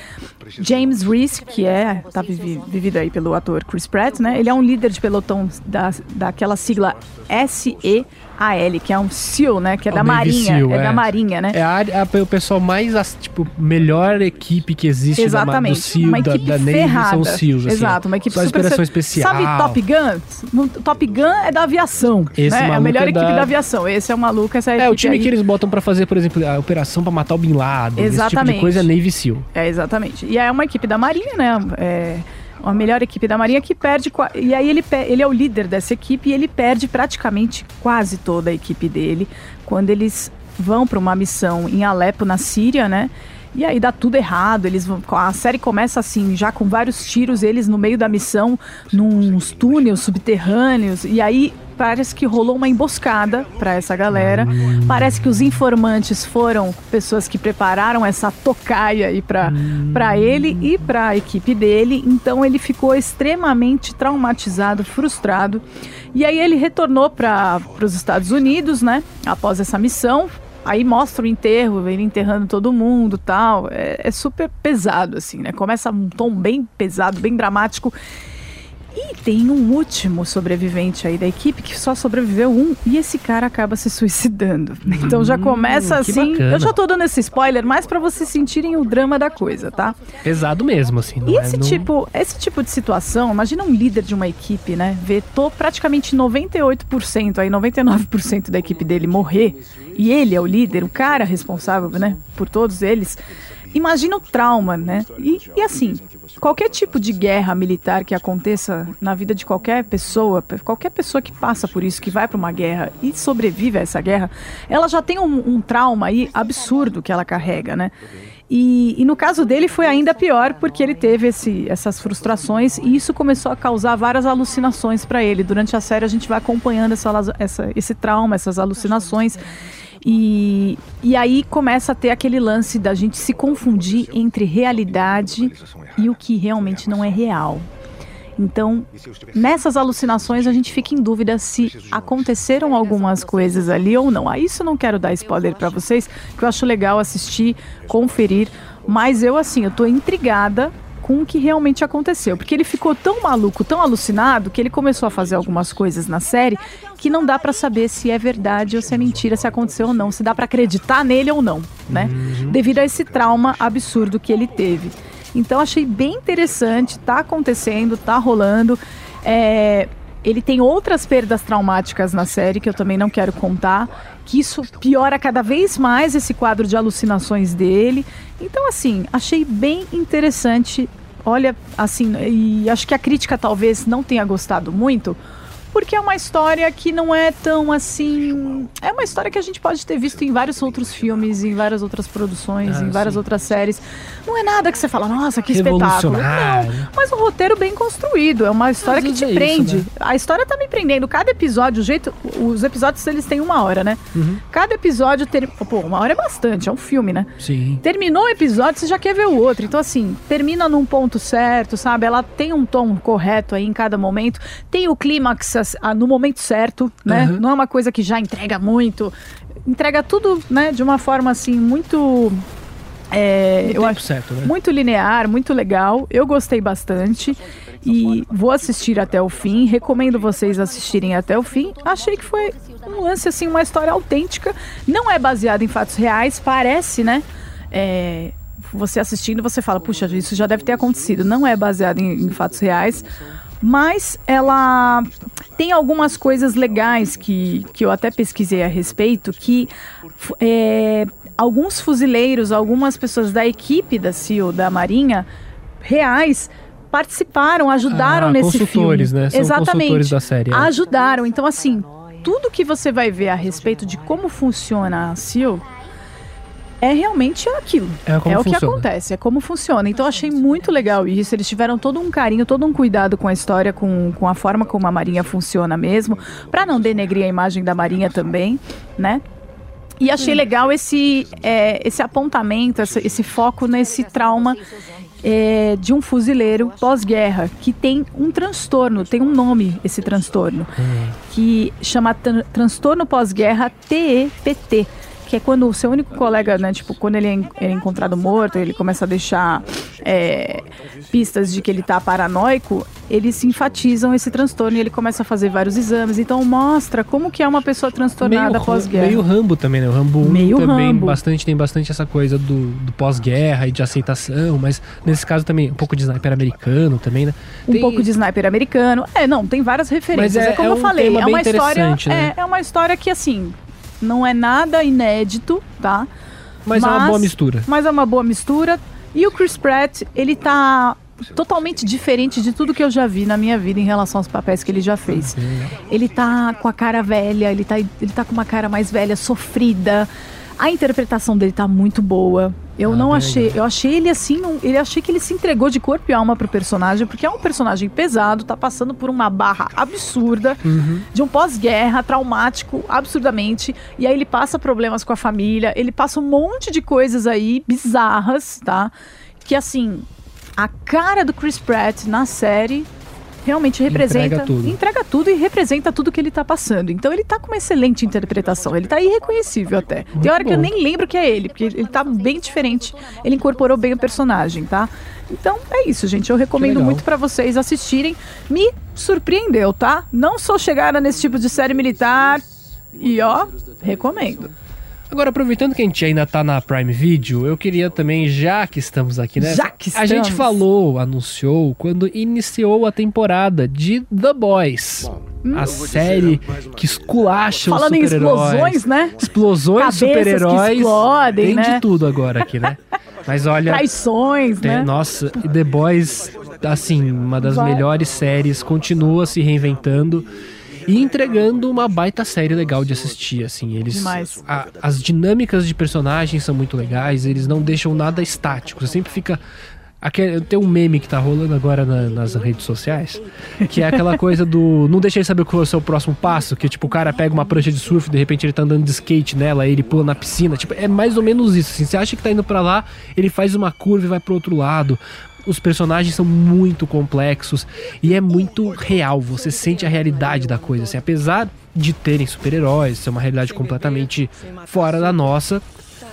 James Reese, que é, tá vivi- vivido aí pelo ator Chris Pratt, né? Ele é um líder de pelotão da, daquela sigla SEAL, que é um SEAL, né? Que é, É o da Navy Marinha. SEAL, é, é. da Marinha, né? É a, a- o pessoal mais, tipo, melhor equipe que existe da, ma- do Exatamente. SEAL, uma da, equipe da Navy ferrada. são SEALs. Assim, Exato, uma equipe Só super ser- especial. Sabe Top Gun? Top Gun é da aviação. Esse né? É a melhor é equipe da- da... aviação. Esse é o maluco, essa É, o equipe time aí- que eles botam pra fazer, por exemplo, a operação pra matar o Bin Laden, esse tipo de Exatamente. coisa é Navy SEAL. É, exatamente. E é uma equipe da Marinha, né? É a melhor equipe da Marinha que perde. E aí ele, ele é o líder dessa equipe e ele perde praticamente quase toda a equipe dele quando eles vão para uma missão em Alepo, na Síria, né? E aí dá tudo errado. Eles vão, a série começa assim, já com vários tiros, eles no meio da missão, nos túneis subterrâneos. E aí parece que rolou uma emboscada para essa galera. Parece que os informantes foram pessoas que prepararam essa tocaia aí para para ele e para a equipe dele. Então ele ficou extremamente traumatizado, frustrado. E aí ele retornou para os Estados Unidos, né? Após essa missão. Aí mostra o enterro, ele enterrando todo mundo tal. É, é super pesado, assim, né? Começa um tom bem pesado, bem dramático. E tem um último sobrevivente aí da equipe que só sobreviveu um e esse cara acaba se suicidando. Então já começa Hum, assim. bacana. Eu já tô dando esse spoiler mais pra vocês sentirem o drama da coisa, tá? Pesado mesmo, assim. Não E é- esse não- tipo, esse tipo de situação, imagina um líder de uma equipe, né? Vetou praticamente 98%, aí 99% da equipe dele morrer, e ele é o líder, o cara responsável, né, por todos eles. Imagina o trauma, né? E, e assim, qualquer tipo de guerra militar que aconteça na vida de qualquer pessoa, qualquer pessoa que passa por isso, que vai para uma guerra e sobrevive a essa guerra, ela já tem um, um trauma aí absurdo que ela carrega, né? E, e no caso dele foi ainda pior porque ele teve esse, essas frustrações e isso começou a causar várias alucinações para ele. Durante a série a gente vai acompanhando essa, essa- esse trauma, essas alucinações. E, e aí começa a ter aquele lance da gente se confundir entre realidade e o que realmente não é real. Então, nessas alucinações a gente fica em dúvida se aconteceram algumas coisas ali ou não. A isso não quero dar spoiler para vocês, que eu acho legal assistir, conferir, mas eu assim, eu tô intrigada com o que realmente aconteceu. Porque ele ficou tão maluco, tão alucinado, que ele começou a fazer algumas coisas na série que não dá para saber se é verdade ou se é mentira, se aconteceu ou não, se dá para acreditar nele ou não, né? Uhum. Devido a esse trauma absurdo que ele teve. Então achei bem interessante, tá acontecendo, tá rolando. É, ele tem outras perdas traumáticas na série que eu também não quero contar, que isso piora cada vez mais esse quadro de alucinações dele. Então, assim, achei bem interessante. Olha, assim, e acho que a crítica talvez não tenha gostado muito, porque é uma história que não é tão assim. É uma história que a gente pode ter visto em vários outros filmes, em várias outras produções, Ah, em várias sim. outras séries. Não é nada que você fala, nossa, que espetáculo. Não, mas um roteiro bem construído. É uma história que te é isso, prende. né? A história tá me prendendo. Cada episódio, o jeito. Os episódios eles têm uma hora, né? Uhum. Cada episódio ter... Pô, uma hora é bastante, é um filme, né? Sim. Terminou o episódio, você já quer ver o outro. Então, assim, termina num ponto certo, sabe? Ela tem um tom correto aí em cada momento. Tem o clímax as- ah, no momento certo, né? Uhum. Não é uma coisa que já entrega muito. Entrega tudo, né? De uma forma, assim, muito. É, eu acho certo, né? muito linear, muito legal. Eu gostei bastante e vou assistir até o fim. Recomendo vocês assistirem até o fim. Achei que foi um lance assim, uma história autêntica. Não é baseada em fatos reais, parece, né? É, você assistindo, você fala, puxa, isso já deve ter acontecido. Não é baseado em, em fatos reais. Mas ela tem algumas coisas legais que, que eu até pesquisei a respeito, que é, alguns fuzileiros, algumas pessoas da equipe da CIO, da Marinha, reais, participaram, ajudaram Ah, nesse consultores, filme. né? São Exatamente. consultores da série, é. Ajudaram. Então, assim, tudo que você vai ver a respeito de como funciona a CIO é realmente aquilo. É como o que acontece, é como funciona. Então eu achei muito legal isso. Eles tiveram todo um carinho, todo um cuidado com a história, com, com a forma como a Marinha funciona mesmo, Pra não denegrir a imagem da Marinha também, né? E achei legal esse, é, esse apontamento, esse, esse foco nesse trauma é, de um fuzileiro pós-guerra, que tem um transtorno, tem um nome esse transtorno, que chama tran- transtorno pós-guerra TEPT. Que é quando o seu único colega, né, tipo, quando ele é, ele é encontrado morto, ele começa a deixar é, pistas de que ele tá paranoico, eles enfatizam esse transtorno e ele começa a fazer vários exames. Então mostra como que é uma pessoa transtornada pós-guerra. meio Rambo também, né? O Rambo 1 Meio também Rambo. bastante tem bastante essa coisa do, do pós-guerra e de aceitação, mas nesse caso também um pouco de sniper americano também, né? um Tem- pouco de sniper americano. É, não, tem várias referências. Mas é- é, como é eu um falei, tema é bem uma história, interessante, né? é, é uma história que assim, não é nada inédito, tá? Mas, é uma boa mistura. Mas é uma boa mistura. E o Chris Pratt, ele tá totalmente diferente de tudo que eu já vi na minha vida em relação aos papéis que ele já fez. Ele tá com a cara velha, ele tá, ele tá com uma cara mais velha, sofrida. A interpretação dele tá muito boa. Eu Ah, não achei, eu achei ele assim, um- ele achei que ele se entregou de corpo e alma pro personagem, porque é um personagem pesado, tá passando por uma barra absurda, Uhum. de um pós-guerra, traumático, absurdamente, e aí ele passa problemas com a família, ele passa um monte de coisas aí bizarras, tá? Que assim, a cara do Chris Pratt na série realmente representa Entrega tudo. entrega tudo e representa tudo que ele tá passando. Então ele tá com uma excelente interpretação, ele tá irreconhecível até. Tem hora que eu bom. nem lembro que é ele, porque ele tá bem diferente. Ele incorporou bem o personagem, tá? Então é isso, gente. Eu recomendo muito pra vocês assistirem. Me surpreendeu, tá? Não sou chegada nesse tipo de série militar e ó, recomendo. Agora, aproveitando que a gente ainda tá na Prime Video, eu queria também, já que estamos aqui, né? Já que A gente estamos. falou, anunciou, quando iniciou a temporada de The Boys. A série que esculacha os Falando em super-heróis. explosões, né? Explosões, super-heróis. explodem, Tem né? de tudo agora aqui, né? Mas olha, Traições, tem- né? nossa, e The Boys, assim, uma das Vai. melhores séries, continua se reinventando e entregando uma baita série legal de assistir, assim, eles a- as dinâmicas de personagens são muito legais, eles não deixam nada estático, você sempre fica Aquele, tem um meme que tá rolando agora na- nas redes sociais, que é aquela coisa do. Não deixa ele saber qual é o seu próximo passo, que tipo, o cara pega uma prancha de surf, de repente ele tá andando de skate nela, aí ele pula na piscina. Tipo, é mais ou menos isso. Assim, você acha que tá indo pra lá, ele faz uma curva e vai pro outro lado. Os personagens são muito complexos e é muito real. Você sente a realidade da coisa. Assim, apesar de terem super-heróis, ser uma realidade completamente fora da nossa,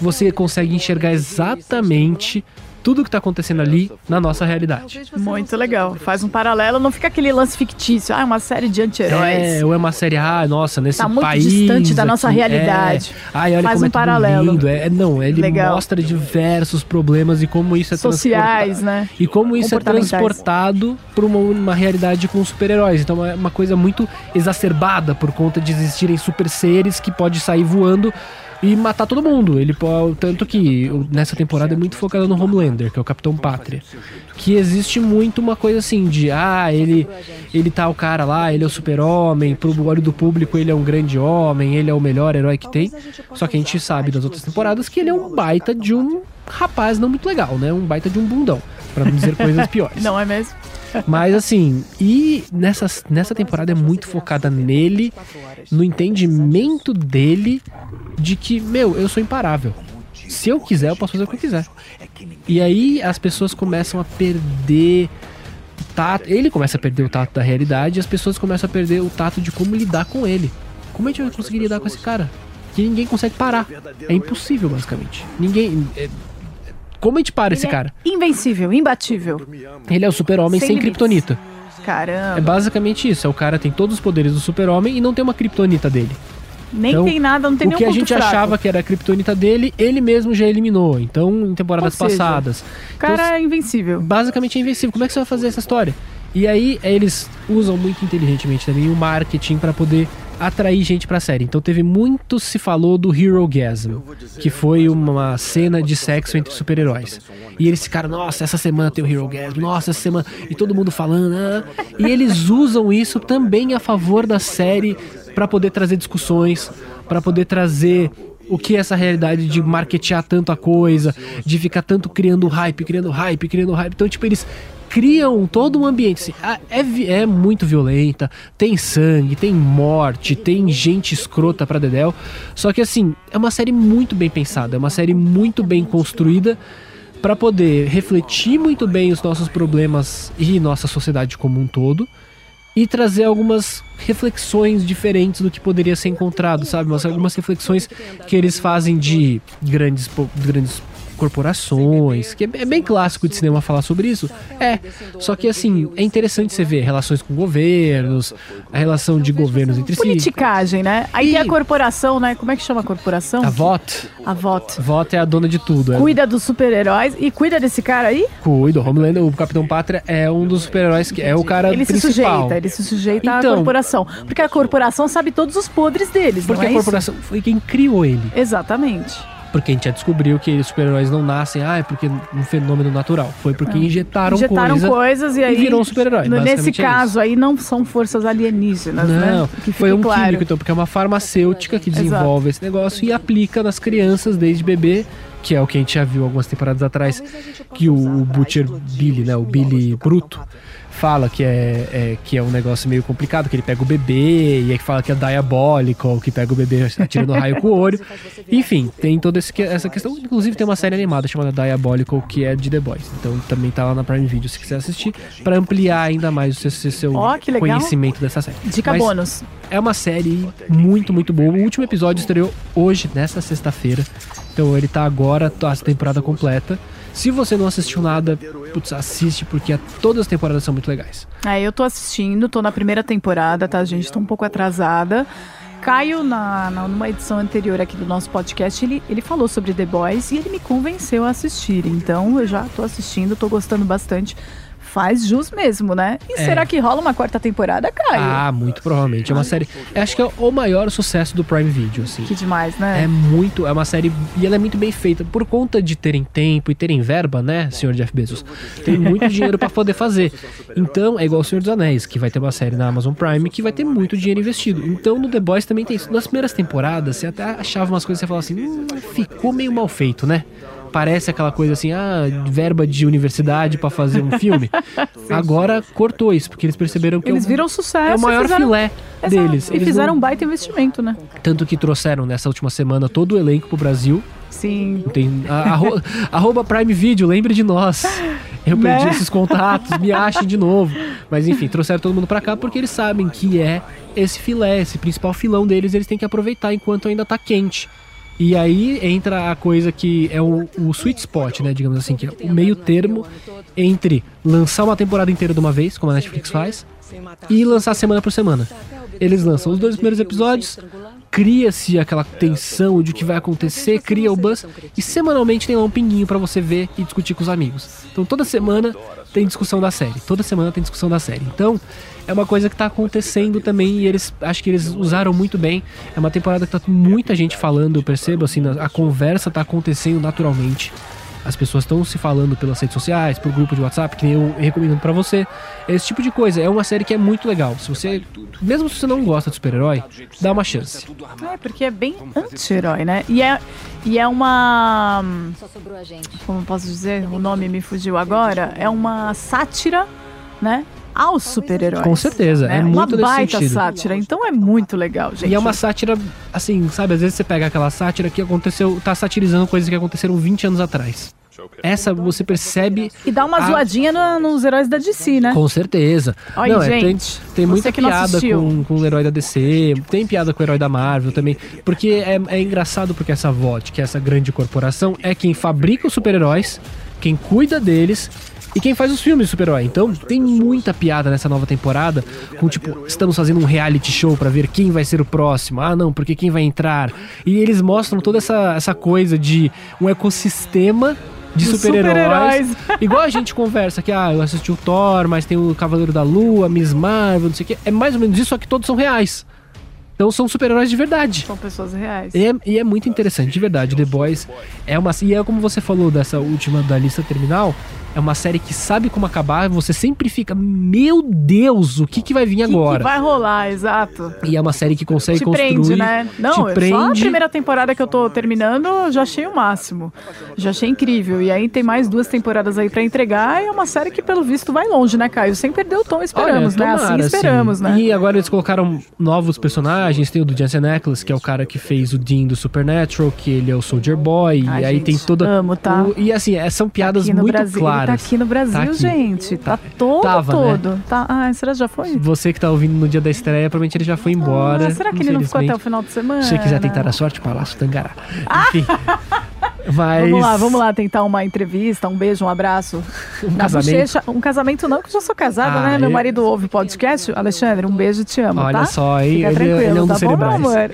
você consegue enxergar exatamente tudo que tá acontecendo ali na nossa realidade. Muito legal. Faz um paralelo, não fica aquele lance fictício. Ah, é uma série de anti-heróis. É, ou é uma série, ah, nossa, nesse Tá muito país. distante da nossa aqui, realidade. É. Ai, olha Faz como um é paralelo. lindo. É, não, ele Legal. mostra diversos problemas e como isso é Sociais, transportado. né? E como isso é transportado para uma, uma realidade com super-heróis. Então é uma coisa muito exacerbada por conta de existirem super seres que pode sair voando e matar todo mundo. Ele pode, tanto que nessa temporada é muito focada no Homelander, que é o Capitão Pátria. Que existe muito uma coisa assim de ah, ele ele tá o cara lá, ele é o super-homem, pro olho do público ele é um grande homem, ele é o melhor herói que tem. Só que a gente sabe das outras temporadas que ele é um baita de um rapaz não muito legal, né? Um baita de um bundão, Pra não dizer coisas piores. Não é mesmo? Mas assim, e nessa, nessa temporada é muito focada nele, no entendimento dele de que, meu, eu sou imparável. Se eu quiser, eu posso fazer o que eu quiser. E aí as pessoas começam a perder o tato. Ele começa a perder o tato da realidade e as pessoas começam a perder o tato de como lidar com ele. Como a gente vai conseguir lidar com esse cara? Que ninguém consegue parar. É impossível, basicamente. Ninguém. é- Como a gente para esse Ele é cara? Invencível, imbatível. Ele é o super-homem Sem sem, kryptonita. Caramba. É basicamente isso. É o cara tem todos os poderes do super-homem e não tem uma kryptonita dele. Nem Então, tem nada, não tem o nenhum que a gente fraco. achava que era a kryptonita dele, ele mesmo já eliminou. Então, em temporadas seja, passadas. O cara Então, é invencível. basicamente é invencível. Como é que você vai fazer essa história? E aí eles usam muito inteligentemente também o marketing para poder atrair gente pra série. Então teve muito se falou do Hero Gasm, que foi uma cena de sexo entre super-heróis. E eles ficaram, nossa, essa semana tem o Hero Gasm, nossa, essa semana e todo mundo falando, ah. e eles usam isso também a favor da série pra poder trazer discussões, pra poder trazer o que é essa realidade de marketear tanto a coisa, de ficar tanto criando hype, criando hype, criando hype. Então, tipo, eles criam todo um ambiente. assim, é, é muito violenta, tem sangue, tem morte, tem gente escrota pra Dedel. Só que, assim, é uma série muito bem pensada, é uma série muito bem construída pra poder refletir muito bem os nossos problemas e nossa sociedade como um todo e trazer algumas reflexões diferentes do que poderia ser encontrado, sabe? Mas algumas reflexões que eles fazem de grandes, grandes corporações, que é é bem clássico de cinema falar sobre isso. É, só que assim, é interessante você ver relações com governos, a relação de governos entre si. Politicagem, né? Aí E- a corporação, né? Como é que chama a corporação? A VOT, A VOT. VOT é a dona de tudo. É, Cuida dos super-heróis e cuida desse cara aí? cuida, o Homelander, o Capitão Pátria é um dos super-heróis que é o cara Ele se principal. sujeita, ele se sujeita à Então- corporação. Porque a corporação sabe todos os podres deles, Porque é a corporação foi quem criou ele. isso? Exatamente. Porque a gente já descobriu que os super-heróis não nascem, ah, é porque um fenômeno natural. Foi porque injetaram, Injetaram coisa coisas e aí... virou um super-herói. Nesse é caso aí não são forças alienígenas, né? Não, Que foi um claro. químico, então, porque é uma farmacêutica que desenvolve esse negócio e aplica nas crianças desde bebê, que é o que a gente já viu algumas temporadas atrás, que o Butcher Billy, né, o Billy Bruto, fala que é, é- que é um negócio meio complicado, que ele pega o bebê, e aí fala que é diabólico, que pega o bebê atirando raio com o olho. Enfim, tem toda esse essa questão. Inclusive tem uma série animada chamada Diabolical, que é de The Boys. Então também tá lá na Prime Video se quiser assistir, pra ampliar ainda mais o seu, seu- legal. conhecimento dessa série. Dica Mas bônus. É uma série muito, muito boa. O último episódio estreou hoje, nessa sexta-feira. Então ele tá agora, tá a temporada completa. Se você não assistiu nada, putz, assiste, porque a- todas as temporadas são muito legais. É, eu tô assistindo, tô na primeira temporada, tá, gente? Tô um pouco atrasada. Caio, na, na- numa edição anterior aqui do nosso podcast, ele, ele falou sobre The Boys e ele me convenceu a assistir. Então eu já tô assistindo, tô gostando bastante. Faz jus mesmo, né? E É. será que rola uma quarta temporada, Caio? Ah, muito provavelmente. É uma série. Acho que é o maior sucesso do Prime Video, assim. Que demais, né? É muito, é uma série e ela é muito bem feita por conta de terem tempo e terem verba, né, senhor Jeff Bezos. Tem muito dinheiro pra poder fazer. Então, é igual o Senhor dos Anéis, que vai ter uma série na Amazon Prime que vai ter muito dinheiro investido. Então, no The Boys também tem isso. Nas primeiras temporadas, você até achava umas coisas que você falava assim, hum, ficou meio mal feito, né? Parece aquela coisa assim, ah, verba de universidade pra fazer um filme. Agora cortou isso, porque eles perceberam que Eles é o- viram sucesso. é o maior fizeram... filé Exato, deles. E fizeram não- um baita investimento, né? Tanto que trouxeram nessa última semana todo o elenco pro Brasil. Sim. Tem a- arro- arroba Prime Video, lembre de nós. Eu perdi Né? esses contatos, me achem de novo. Mas enfim, trouxeram todo mundo pra cá porque eles sabem que é esse filé, esse principal filão deles, eles têm que aproveitar enquanto ainda tá quente. E aí entra a coisa que é o, o sweet spot, né? Digamos assim, que é o meio termo entre lançar uma temporada inteira de uma vez, como a Netflix faz, e lançar semana por semana. Eles lançam os dois primeiros episódios, cria-se aquela tensão de o que vai acontecer, cria o buzz, e semanalmente tem lá um pinguinho pra você ver e discutir com os amigos. Então toda semana tem discussão da série, toda semana tem discussão da série. Então é uma coisa que tá acontecendo também e eles acho que eles usaram muito bem. É uma temporada que tá muita gente falando, eu percebo assim, a conversa tá acontecendo naturalmente. As pessoas estão se falando pelas redes sociais, por grupo de WhatsApp, que nem eu recomendo pra você. Esse tipo de coisa. É uma série que é muito legal. Se você, mesmo se você não gosta de super-herói, dá uma chance. É, porque é bem anti-herói, né? E é, e é uma. Como posso dizer? O nome me fugiu agora. É uma sátira, né? Aos super-heróis. Com certeza, né? é uma muito nesse baita sentido. sátira. Então é muito legal, gente. E é uma sátira, assim, sabe? Às vezes você pega aquela sátira que aconteceu, tá satirizando coisas que aconteceram 20 anos atrás. Essa você percebe. E dá uma a- zoadinha no- nos heróis da DC, né? Com certeza. Olha, não, é, tem, gente, tem muita piada com, com o herói da DC, tem piada com o herói da Marvel também. Porque é, é engraçado porque essa VOT, que é essa grande corporação, é quem fabrica os super-heróis, quem cuida deles e quem faz os filmes de super-herói. Então tem muita piada nessa nova temporada, com tipo, estamos fazendo um reality show pra ver quem vai ser o próximo. Ah, não, porque quem vai entrar. E eles mostram toda essa, essa coisa de um ecossistema de super-heróis. super-heróis. Igual a gente conversa que, ah, eu assisti o Thor, mas tem o Cavaleiro da Lua, Miss Marvel, não sei o quê. É mais ou menos isso, só que todos são reais. Então são super-heróis de verdade. São pessoas reais. E é, e é muito interessante, de verdade. The Boys é uma. E é como você falou dessa última da lista terminal. É uma série que sabe como acabar. Você sempre fica, meu Deus, o que, que vai vir agora? Que vai rolar, exato. E é uma série que consegue Te construir. prende, né? Não, te eu- só a prende. primeira temporada que eu tô terminando, eu já achei o máximo. Já achei incrível. E aí tem mais duas temporadas aí pra entregar. E é uma série que, pelo visto, vai longe, né, Caio? Sem perder o tom, esperamos, Olha, né? Assim tomara, esperamos, sim. né? E agora eles colocaram novos personagens. Tem o do Jensen Ackles, que é o cara que fez o Dean do Supernatural, que ele é o Soldier Boy. Ai, e aí gente, tem toda. amo, tá? o- e assim, é, são piadas muito Brasil, claras. Tá aqui no Brasil, Tá aqui. gente. Tá, Tá. todo, Tava, né? todo. Tá. Ah, será que já foi? Você que tá ouvindo no dia da estreia, provavelmente ele já foi embora. Ah, será que ele não ficou até o final de semana? Se você quiser tentar a sorte, Palácio Tangará. Enfim. Mas. Vamos lá, vamos lá tentar uma entrevista, um beijo, um abraço. Um Na casamento. bochecha- um casamento não, que eu já sou casada, Ah, né? Meu eu- marido ouve podcast. Alexandre, um beijo, te amo, Olha tá? só, hein? Fica Ele- tranquilo, ele é um tá bom, meu amor?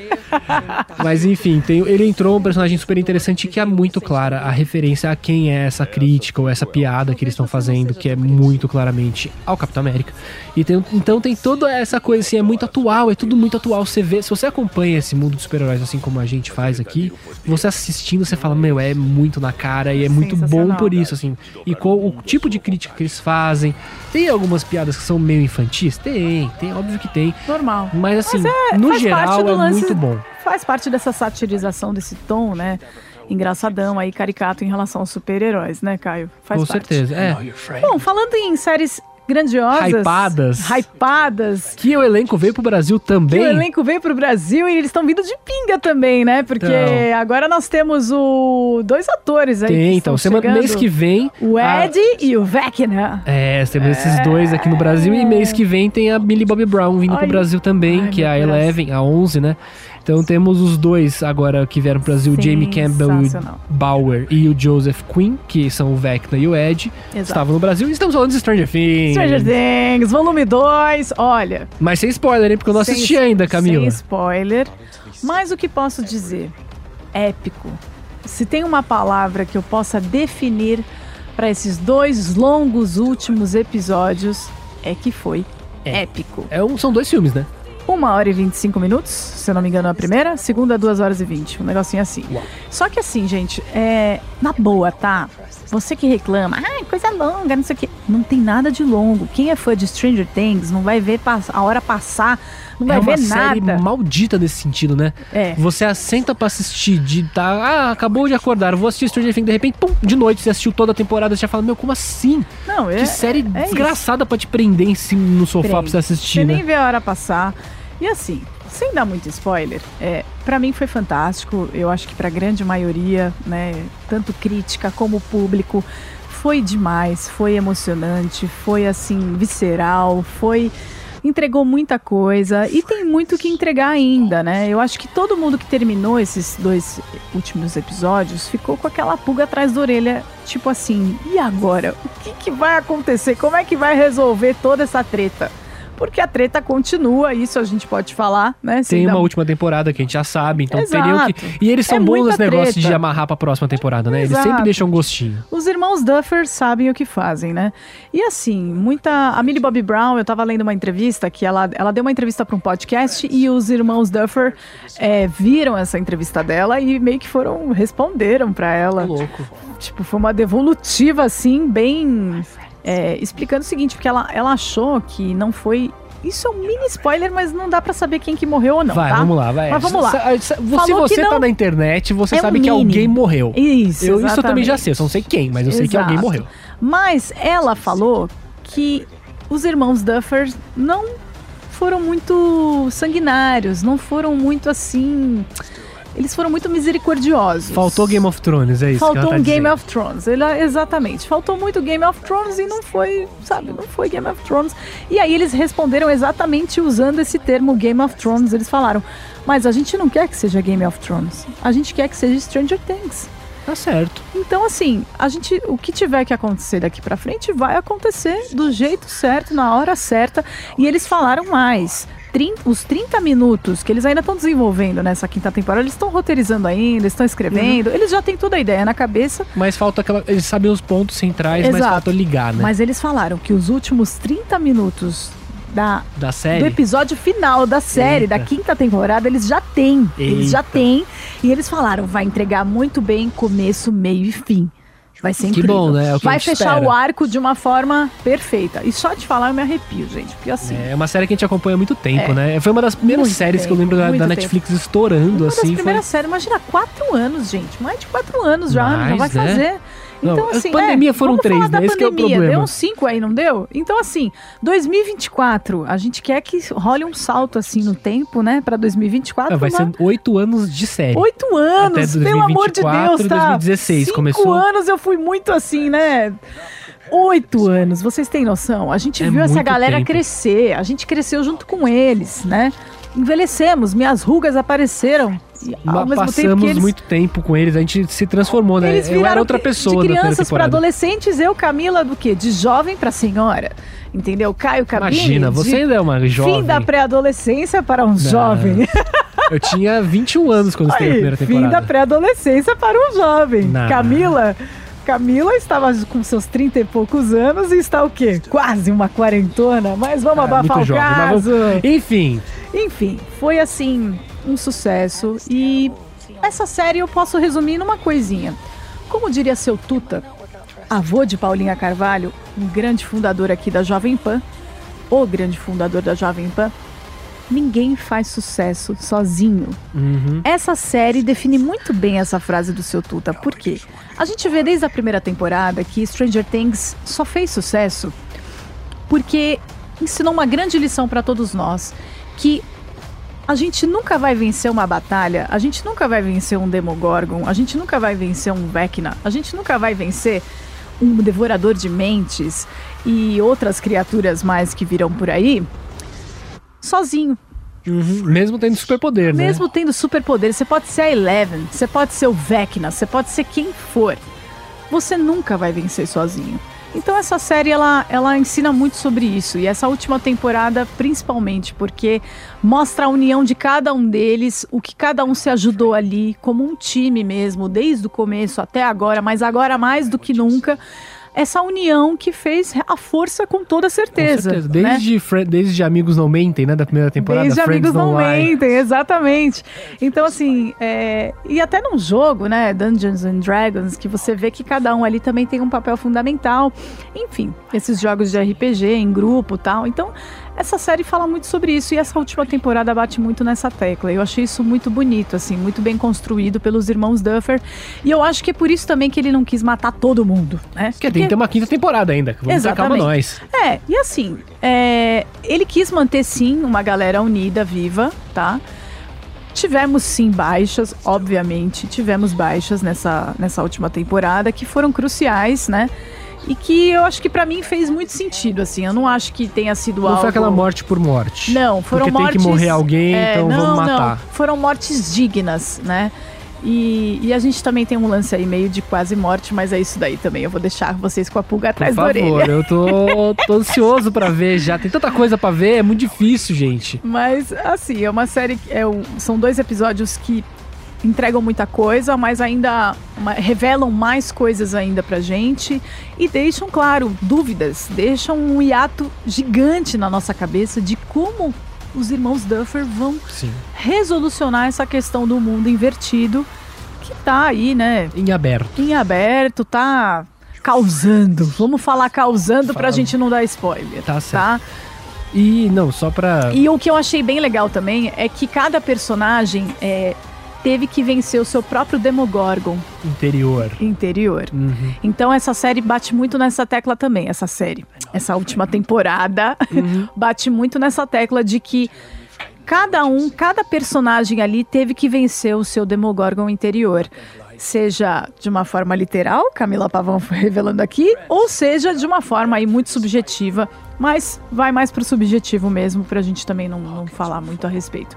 Mas enfim, tem, ele entrou um personagem super interessante que é muito clara a referência a quem é essa crítica ou essa piada que eles estão fazendo, que é muito claramente ao Capitão América. E tem- então tem toda essa coisa assim, é muito atual, é tudo muito atual. Você vê, se você acompanha esse mundo dos super-heróis assim como a gente faz aqui, você assistindo, você fala, meu, é muito na cara e é muito bom por isso, assim. E qual o tipo de crítica que eles fazem. Tem algumas piadas que são meio infantis? Tem, tem, óbvio que tem. Normal. Mas assim, é, no geral do é lance- muito bom. Faz parte dessa satirização, desse tom, né? Engraçadão aí, caricato em relação aos super-heróis, né, Caio? Faz Com parte. certeza. É. Bom, falando em séries grandiosas. Hypadas. Hypadas. Que o elenco veio pro Brasil Que também. o elenco veio pro Brasil e eles estão vindo de pinga também, né? Porque Então. agora nós temos o dois atores aí que Tem, então. Semana, chegando. mês que vem. O a- Ed e o Vecna. É, temos esses dois aqui no Brasil. E mês que vem tem a Millie Bobby Brown vindo pro. Brasil também, Ai, que é a Deus. Eleven, a 11, né? Então temos os dois agora que vieram pro Brasil, o Jamie Campbell e. Bauer e o Joseph Quinn, que são o Vecna e o Ed. Exato. Estavam no Brasil e estamos falando de Stranger Things. Stranger Things, volume 2. Olha, Mas sem spoiler, hein? Porque eu não Sem- assisti ainda, Camila. Sem spoiler. Mas o que posso dizer? Épico. Se tem uma palavra que eu possa definir para esses dois longos últimos episódios, é que foi épico. É um, são dois filmes, né? Uma hora e 25 minutos, se eu não me engano, a primeira. Segunda, duas horas e 20. Um negocinho assim. Só que assim, gente, é. Na boa, tá? Você que reclama, ah, coisa longa, não sei o quê. Não tem nada de longo. Quem é fã de Stranger Things não vai ver a hora passar, não vai é uma ver série nada. maldita nesse sentido, né? É. Você assenta pra assistir, de tá, ah, acabou de acordar, vou assistir Stranger Things, de repente, pum, de noite você assistiu toda a temporada, você já fala, meu, como assim? Não, é. que série é isso. desgraçada pra te prender em cima no sofá Prende. pra você assistir, Você né? nem vê a hora passar. E assim, sem dar muito spoiler, é, para mim foi fantástico. Eu acho que pra grande maioria, né, tanto crítica como público, foi demais, foi emocionante, foi assim visceral, foi entregou muita coisa e tem muito que entregar ainda, né? Eu acho que todo mundo que terminou esses dois últimos episódios ficou com aquela pulga atrás da orelha, tipo assim, e agora? O que, que vai acontecer? Como é que vai resolver toda essa treta? Porque a treta continua, isso a gente pode falar, né? Sem Tem uma última temporada que a gente já sabe, então Exato. teriam que. E eles são É bons nesse negócio de amarrar pra próxima temporada, né? Eles Exato. sempre deixam um gostinho. Os irmãos Duffer sabem o que fazem, né? E assim, muita. A Millie Bobby Brown, eu tava lendo uma entrevista que ela, ela deu uma entrevista para um podcast e os irmãos Duffer é, viram essa entrevista dela e meio que foram. responderam para ela. louco. Tipo, foi uma devolutiva, assim, bem. É, explicando o seguinte, porque ela, ela achou que não foi. Isso é um mini spoiler, mas não dá pra saber quem que morreu ou não. vai, tá? vamos lá, vai. Mas vamos lá. Se, você tá não- na internet, você É sabe um que alguém morreu. Isso, eu, isso eu também já sei, eu só não sei quem, mas eu sei que alguém Exato. morreu. Mas ela falou que os irmãos Duffer não foram muito sanguinários, não foram muito assim. Eles foram muito misericordiosos. Faltou Game of Thrones, é isso Faltou tá um Game dizendo. of Thrones. Ele, exatamente. Faltou muito Game of Thrones e não foi, sabe, não foi Game of Thrones. E aí eles responderam exatamente usando esse termo Game of Thrones. Eles falaram: Mas a gente não quer que seja Game of Thrones. A gente quer que seja Stranger Things. Tá certo. Então, assim, a gente, o que tiver que acontecer daqui pra frente vai acontecer do jeito certo, na hora certa. E eles falaram mais. 30 os 30 minutos que eles ainda estão desenvolvendo nessa quinta temporada, eles estão roteirizando ainda, estão escrevendo, eles já têm toda a ideia na cabeça, Mas falta aquela. Eles sabem os pontos centrais, mas Exato. falta ligar, né? mas eles falaram que os últimos 30 minutos da, da do série. episódio final da série, Eita. da quinta temporada, eles já têm. Eles já Eita. têm. E eles falaram, vai entregar muito bem começo, meio e fim. Vai ser Que incrível. bom, né? É que vai fechar espera. o arco de uma forma perfeita. E só de falar eu me arrepio, gente. Porque assim, É uma série que a gente acompanha há muito tempo, É. né? Foi uma das primeiras Muito séries que eu tempo, lembro da, da tempo. Netflix estourando, uma das assim. Foi... séries. Imagina, quatro anos, gente. Mais de quatro anos já, Mais, já vai né? fazer. Não, Então, a assim, pandemia é, foram três, né? Esse que é o pandemia. problema. Deu uns cinco aí, não deu? Então, assim, 2024, a gente quer que role um salto, assim, no tempo, né? Pra 2024. Ah, vai uma- ser oito anos de série. Oito anos, Até pelo amor de 2024, Deus, tá? 2016 Cinco começou. anos eu fui muito assim, né? Oito anos, vocês têm noção? A gente É viu essa galera tempo. crescer, a gente cresceu junto com eles, né? Envelhecemos, minhas rugas apareceram. E ao mesmo tempo passamos que eles, muito tempo com eles, a gente se transformou, né? eles eu era outra pessoa de crianças para adolescentes, eu, Camila, do quê? De jovem para senhora. Entendeu? Caio Cabine. Imagina, você ainda é uma jovem. Fim da pré-adolescência para um jovem. Eu tinha 21 anos quando esteve a primeira fim temporada. da pré-adolescência para um jovem. Não. Camila, Camila estava com seus 30 e poucos anos e está o quê? Quase uma quarentona, mas vamos Ah, abafar o jovem, caso. vamos- Enfim, Enfim, foi assim, um sucesso e essa série eu posso resumir numa coisinha. Como diria seu Tuta, avô de Paulinha Carvalho, um grande fundador aqui da Jovem Pan, o grande fundador da Jovem Pan, ninguém faz sucesso sozinho. uhum. Essa série define muito bem essa frase do seu Tuta. Por quê? A gente vê desde a primeira temporada que Stranger Things só fez sucesso porque ensinou uma grande lição para todos nós, que a gente nunca vai vencer uma batalha, a gente nunca vai vencer um Demogorgon, a gente nunca vai vencer um Vecna, a gente nunca vai vencer um devorador de mentes e outras criaturas mais que virão por aí sozinho. Uhum. Mesmo tendo superpoder, né? Mesmo tendo superpoderes, você pode ser a Eleven, você pode ser o Vecna, você pode ser quem for. Você nunca vai vencer sozinho. Então essa série ela, ela ensina muito sobre isso e essa última temporada principalmente porque mostra a união de cada um deles, o que cada um se ajudou ali como um time mesmo, desde o começo até agora, mas agora mais do que nunca. Essa união que fez a força com toda Com certeza. certeza. né? Desde, Fri- desde Amigos Não Mentem, né? Da primeira temporada. Desde Friends amigos não mentem, exatamente. Então, assim, é, e até num jogo, né, Dungeons and Dragons, que você vê que cada um ali também tem um papel fundamental. Enfim, esses jogos de RPG em grupo tal. Então, essa série fala muito sobre isso e essa última temporada bate muito nessa tecla. Eu achei isso muito bonito, assim, muito bem construído pelos irmãos Duffer. E eu acho que é por isso também que ele não quis matar todo mundo, né? Porque tem que ter uma quinta temporada ainda. Vamos calma nós. É, e assim, é, ele quis manter sim uma galera unida, viva, tá? Tivemos sim baixas, obviamente, tivemos baixas nessa, nessa última temporada que foram cruciais, né? E que eu acho que pra mim fez muito sentido, assim. Eu não acho que tenha sido Não algo... foi aquela morte por morte. Não, foram Porque mortes... tem que morrer alguém, é, então não, vamos não. matar. Foram mortes dignas, né? E, e a gente também tem um lance aí meio de quase morte, mas é isso daí também. Eu vou deixar vocês com a pulga atrás da favor, orelha. eu tô, tô ansioso pra ver já. Tem tanta coisa pra ver, é muito difícil, gente. Mas, assim, é uma série. É um- são dois episódios que entregam muita coisa, mas ainda revelam mais coisas ainda pra gente e deixam, claro, dúvidas, deixam um hiato gigante na nossa cabeça de como os irmãos Duffer vão Sim. resolucionar essa questão do mundo invertido que tá aí, né, Em aberto. em aberto, tá causando. Vamos falar causando pra Fala. gente não dar spoiler, Tá tá? certo. E não, só pra. E o que eu achei bem legal também é que cada personagem é, teve que vencer o seu próprio Demogorgon Interior. interior. Uhum. Então essa série bate muito nessa tecla também, essa série. Essa última temporada Uhum. bate muito nessa tecla de que cada um, cada personagem ali teve que vencer o seu Demogorgon interior. Seja de uma forma literal, Camila Pavão foi revelando aqui, ou seja de uma forma aí muito subjetiva, mas vai mais pro subjetivo mesmo, pra gente também não, não falar muito a respeito.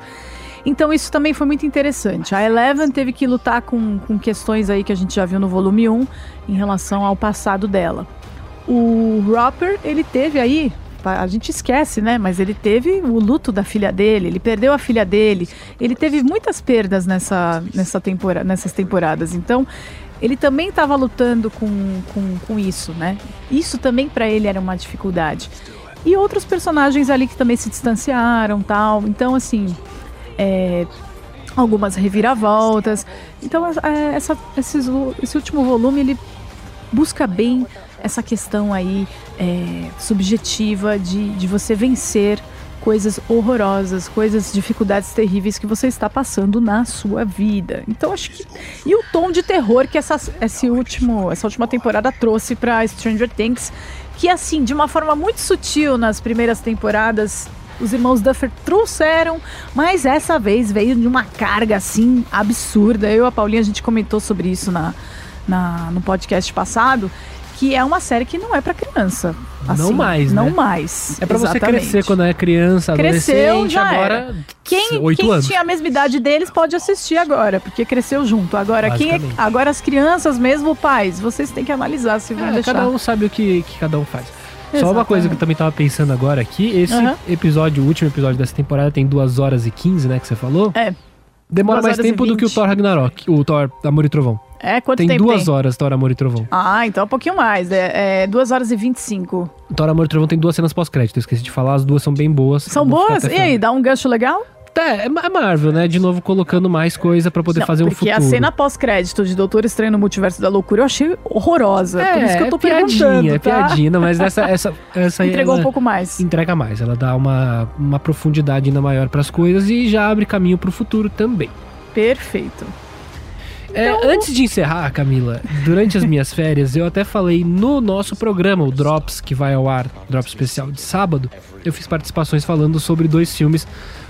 Então isso também foi muito interessante. A Eleven teve que lutar com, com questões aí que a gente já viu no volume 1 em relação ao passado dela. O Roper, ele teve aí, a gente esquece, né? Mas ele teve o luto da filha dele, ele perdeu a filha dele, ele teve muitas perdas nessa, nessa tempora, nessas temporadas. Então, ele também estava lutando com, com, com isso, né? Isso também para ele era uma dificuldade. E outros personagens ali que também se distanciaram tal. Então, assim, é, algumas reviravoltas. Então, é, essa, esses- esse último volume, ele busca bem essa questão aí é, subjetiva de, de você vencer coisas horrorosas, coisas, dificuldades terríveis que você está passando na sua vida. Então acho que e o tom de terror que essa, esse último, essa última temporada trouxe para Stranger Things, que assim de uma forma muito sutil nas primeiras temporadas os irmãos Duffer trouxeram, mas essa vez veio de uma carga assim absurda. Eu e a Paulinha a gente comentou sobre isso na, na no podcast passado, que é uma série que não é para criança. Não assim, mais, Não né? mais. É pra você crescer quando é criança, Cresceu, já agora Quem, oito quem anos. tinha a mesma idade deles pode assistir agora, porque cresceu junto. Agora, quem é, agora as crianças mesmo, pais, vocês têm que analisar se vão É, deixar. cada um sabe o que, que cada um faz. Só uma coisa que eu também tava pensando agora aqui, esse Aham. episódio, o último episódio dessa temporada tem 2 horas e 15, né, que você falou? É. Demora mais tempo do que o 20. Thor Ragnarok, o Thor Amor e Trovão. É, quanto tem tempo duas tem? horas Thor Amor e Trovão. Ah, então um pouquinho mais. É, é 2 horas e 25. O Thor Amor e Trovão tem duas cenas pós-crédito, esqueci de falar, as duas são bem boas. São boas? E aí, dá um gancho legal? É, é Ma- é Marvel, né? De novo colocando mais coisa pra poder Não, fazer um porque futuro. a cena pós-crédito de Doutor Estranho no Multiverso da Loucura eu achei horrorosa. é, por isso que eu tô é piadinha, perguntando, é tá? piadinha, não, mas essa, essa, essa Entregou um pouco mais. entrega mais, ela dá uma, uma profundidade ainda maior pras coisas e já abre caminho pro futuro também. Perfeito. É, Então- antes de encerrar, Camila, durante as minhas férias, eu até falei no nosso programa, o Drops, que vai ao ar, Drops especial de sábado, eu fiz participações falando sobre dois filmes.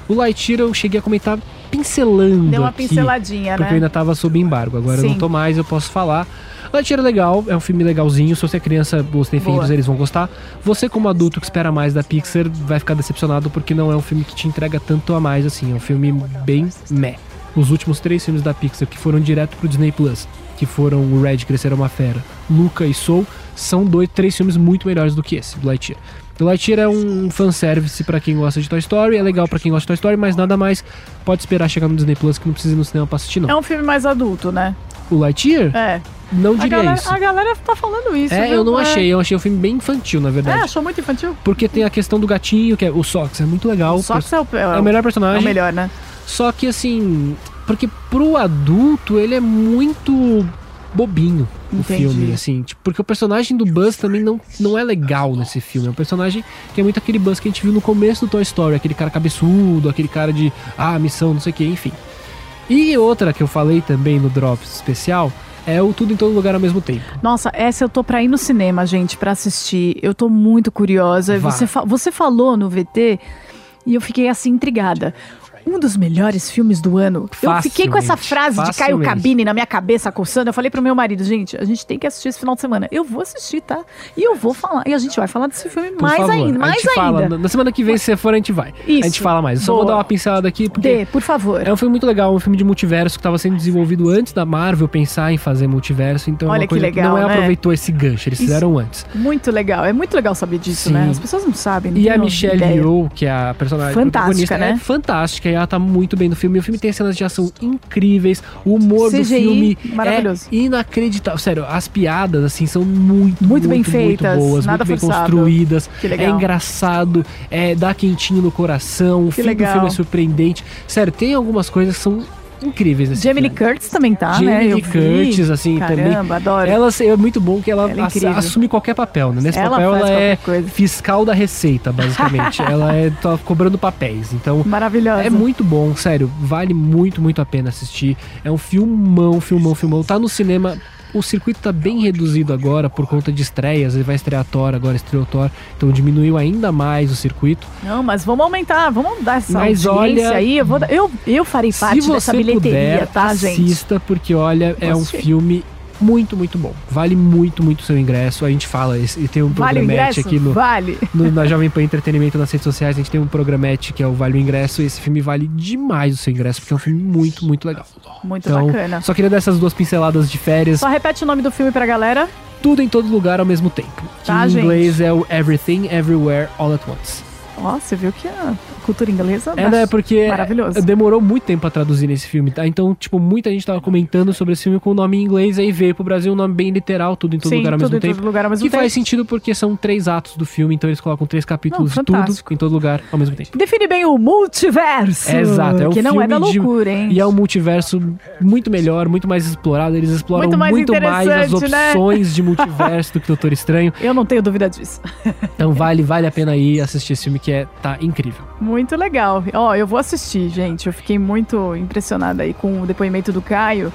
O Lightyear eu cheguei a comentar pincelando Deu uma aqui, pinceladinha, porque eu né? ainda tava sob embargo, agora eu não Sim. tô mais, eu posso falar. Lightyear é legal, é um filme legalzinho, se você é criança Boa. filhos, eles vão gostar. Você como adulto que espera mais da Pixar vai ficar decepcionado porque não é um filme que te entrega tanto a mais assim, é um filme bem meh. Os últimos três filmes da Pixar que foram direto pro Disney Plus, que foram o Red Crescer uma Fera, Luca e Soul, são dois, três filmes muito melhores do que esse, do Lightyear. O Lightyear é um fanservice pra quem gosta de Toy Story, é legal pra quem gosta de Toy Story, mas nada mais pode esperar chegar no Disney Plus que não precisa ir no cinema pra assistir não. É um filme mais adulto, né? O Lightyear? É. Não A diria galera, isso. a galera tá falando isso. É, viu? eu não É. achei, eu achei o filme bem infantil, na É, verdade. achou muito infantil? Porque tem a questão do gatinho, que é o Sox, é muito legal. Só que é o, é o melhor é personagem. o melhor, né? Só que assim, porque pro adulto ele é muito bobinho o Entendi. filme, assim, tipo, porque o personagem do Buzz também não, não é legal nesse filme. É um personagem que é muito aquele Buzz que a gente viu no começo do Toy Story, aquele cara cabeçudo, aquele cara de ah, missão, não sei o que, enfim. E outra que eu falei também no Drops especial é o Tudo em Todo Lugar ao mesmo tempo. Nossa, essa eu tô pra ir no cinema, gente, pra assistir. Eu tô muito curiosa. Vá. Você, fa- você falou no VT e eu fiquei assim intrigada. Um dos melhores filmes do ano. Eu fiquei com essa Facilmente, frase de Caio. Cabine na minha cabeça, coçando. Eu falei pro meu marido, gente, a gente tem que assistir esse final de semana. Eu vou assistir, tá? E eu vou falar. E a gente vai falar desse filme Por mais favor, ainda, a mais gente fala, ainda. na semana que vem, se você for, a gente vai. Isso. A gente fala mais. Eu só vou Boa. dar uma pincelada aqui, porque Dê, por favor. é um filme muito legal, um filme de multiverso que estava sendo desenvolvido antes da Marvel pensar em fazer multiverso, então é Olha uma que coisa legal, não é né? aproveitou esse gancho, eles Isso. fizeram antes. Muito legal. É muito legal saber disso, Sim. né? As pessoas não sabem. não E a Michelle. Yeoh, que é a personagem Fantástica, protagonista, né? é fantástica tá muito bem no filme. O filme tem cenas de ação incríveis, o humor do CGI filme maravilhoso. é inacreditável. Sério, as piadas assim são muito, Muito bem feitas, muito boas, muito bem forçado. construídas. Que legal. É engraçado, é dá quentinho no coração, o Que fim legal. do filme é surpreendente. Sério, tem algumas coisas que são incríveis nesse Jamie Lee filme. Curtis também tá, Jamie né? Eu Lee. Curtis, assim, também. Caramba, adoro. Ela é muito bom que ela, Ela é assume qualquer papel, né? Nesse Ela papel ela é coisa. fiscal da receita, basicamente. ela é tá cobrando papéis. Então, Maravilhosa. é muito bom, sério. Vale muito, muito a pena assistir. É um filmão, filmão, filmão. Tá no cinema. O circuito tá bem reduzido agora por conta de estreias. Ele vai estrear Thor, agora estreou Thor. Então diminuiu ainda mais o circuito. Não, mas vamos aumentar, vamos dar essa Mas audiência olha- aí. Eu, vou eu, eu farei parte dessa bilheteria, puder, tá, gente? assista, porque olha, é um filme muito, muito bom. Vale muito, muito o seu ingresso. A gente fala, e tem um Vale programete aqui no, Vale. no- na Jovem Pan Entretenimento nas redes sociais. A gente tem um programete que é o Vale o Ingresso. E esse filme vale demais o seu ingresso, porque é um filme muito, muito legal. Muito Então, bacana. só queria dar essas duas pinceladas de férias. Só repete o nome do filme pra galera. Tudo em todo lugar ao mesmo tempo. Tá, em gente? inglês é o Everything, Everywhere, All at Once. Ó, você viu que a cultura inglesa É, né? Porque maravilhoso. demorou muito tempo pra traduzir nesse filme, tá? Então, tipo, muita gente tava comentando sobre esse filme com o nome em inglês, aí veio pro Brasil um nome bem literal, tudo em todo Sim, lugar ao mesmo tempo. lugar ao mesmo que tempo. faz sentido porque são três atos do filme, então eles colocam três capítulos de tudo em todo lugar ao mesmo tempo. Define bem o multiverso. É, exato, é um Que não é da filme de- loucura, hein? E é um multiverso muito melhor, muito mais explorado. Eles exploram Muito muito mais mais, as né? opções de multiverso do que Doutor Estranho. Eu não tenho dúvida disso. Então vale, vale a pena ir assistir esse filme que é, tá incrível. Muito legal. Ó, eu vou assistir, gente. Eu fiquei muito impressionada aí com o depoimento do Caio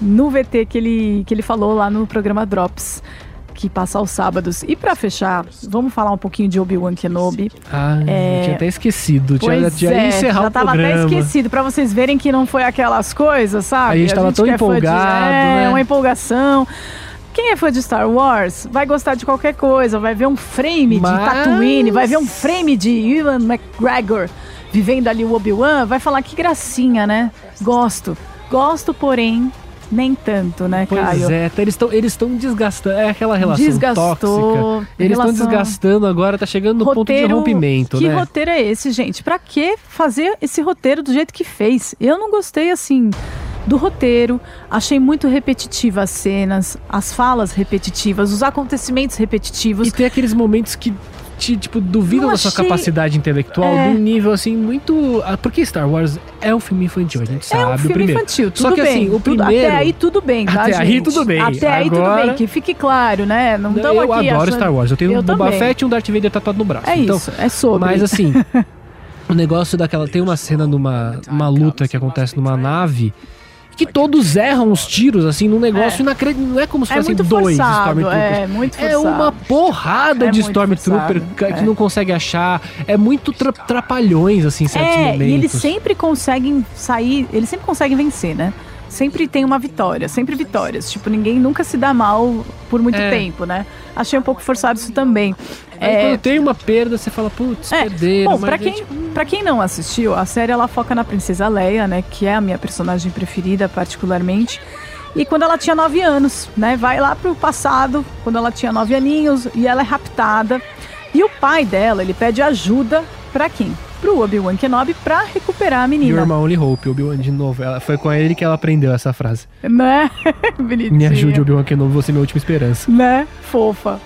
no VT que ele, que ele falou lá no programa Drops, que passa aos sábados. E pra fechar, vamos falar um pouquinho de Obi-Wan Kenobi. Ah, É. eu tinha até esquecido. Tinha, tinha é, encerrar já o tava programa. até esquecido, pra vocês verem que não foi aquelas coisas, sabe? A gente tava tão que é fã de- empolgado, é, né? uma empolgação. Quem é fã de Star Wars vai gostar de qualquer coisa, vai ver um frame de Mas- Tatooine, vai ver um frame de Ewan McGregor vivendo ali o Obi-Wan, vai falar que gracinha, né? Gosto. Gosto, porém, nem tanto, né, Pois Caio? é, tá, eles estão eles desgastando. É aquela relação Desgastou, tóxica. Eles estão relação- desgastando agora, tá chegando no ponto de rompimento, que né? roteiro é esse, gente? Pra que fazer esse roteiro do jeito que fez? Eu não gostei assim do roteiro. Achei muito repetitiva as cenas, as falas repetitivas, os acontecimentos repetitivos. E tem aqueles momentos que te, tipo, duvidam da sua achei- capacidade intelectual É. num nível, assim, muito... ah, Porque Star Wars é um filme infantil, a gente sabe, é um o filme primeiro. infantil, tudo Só que, bem. assim, o tudo- primeiro... até aí tudo bem, tá, Até gente? aí tudo bem. Até aí tudo Agora- bem, que fique claro, né? Não Eu estamos aqui adoro achando- Star Wars, eu tenho Eu um Boba. Fett e um Darth Vader tatuado no braço. É então, isso, é sobre. Mas assim, o negócio daquela. Tem uma cena numa uma luta que acontece numa nave. Que todos erram os tiros, assim, num negócio inacreditável. Não é como se é fossem muito dois forçado, Stormtroopers. é muito É forçado. uma porrada É de Stormtrooper forçado, que é. não consegue achar. É muito tra trapalhões, assim, em certos É, momentos. e eles sempre conseguem sair, eles sempre conseguem vencer, né? Sempre tem uma vitória, sempre vitórias. Tipo, ninguém nunca se dá mal por muito É. tempo, né? Achei um pouco forçado isso também. Aí É, quando tem uma perda, você fala, putz, é, perderam. bom, pra a quem, gente- pra quem não assistiu, a série ela foca na Princesa Leia, né? Que é a minha personagem preferida, particularmente. E quando ela tinha nove anos, né? Vai lá pro passado, quando ela tinha nove aninhos, e ela é raptada. E o pai dela, ele pede ajuda pra quem? Pro Obi-Wan Kenobi pra recuperar a menina. Your Only Hope, Obi-Wan de novo. Ela, foi com ele que ela aprendeu essa frase. Né? Bonitinha. Me ajude, Obi-Wan Kenobi, você é minha última esperança. Né? Fofa.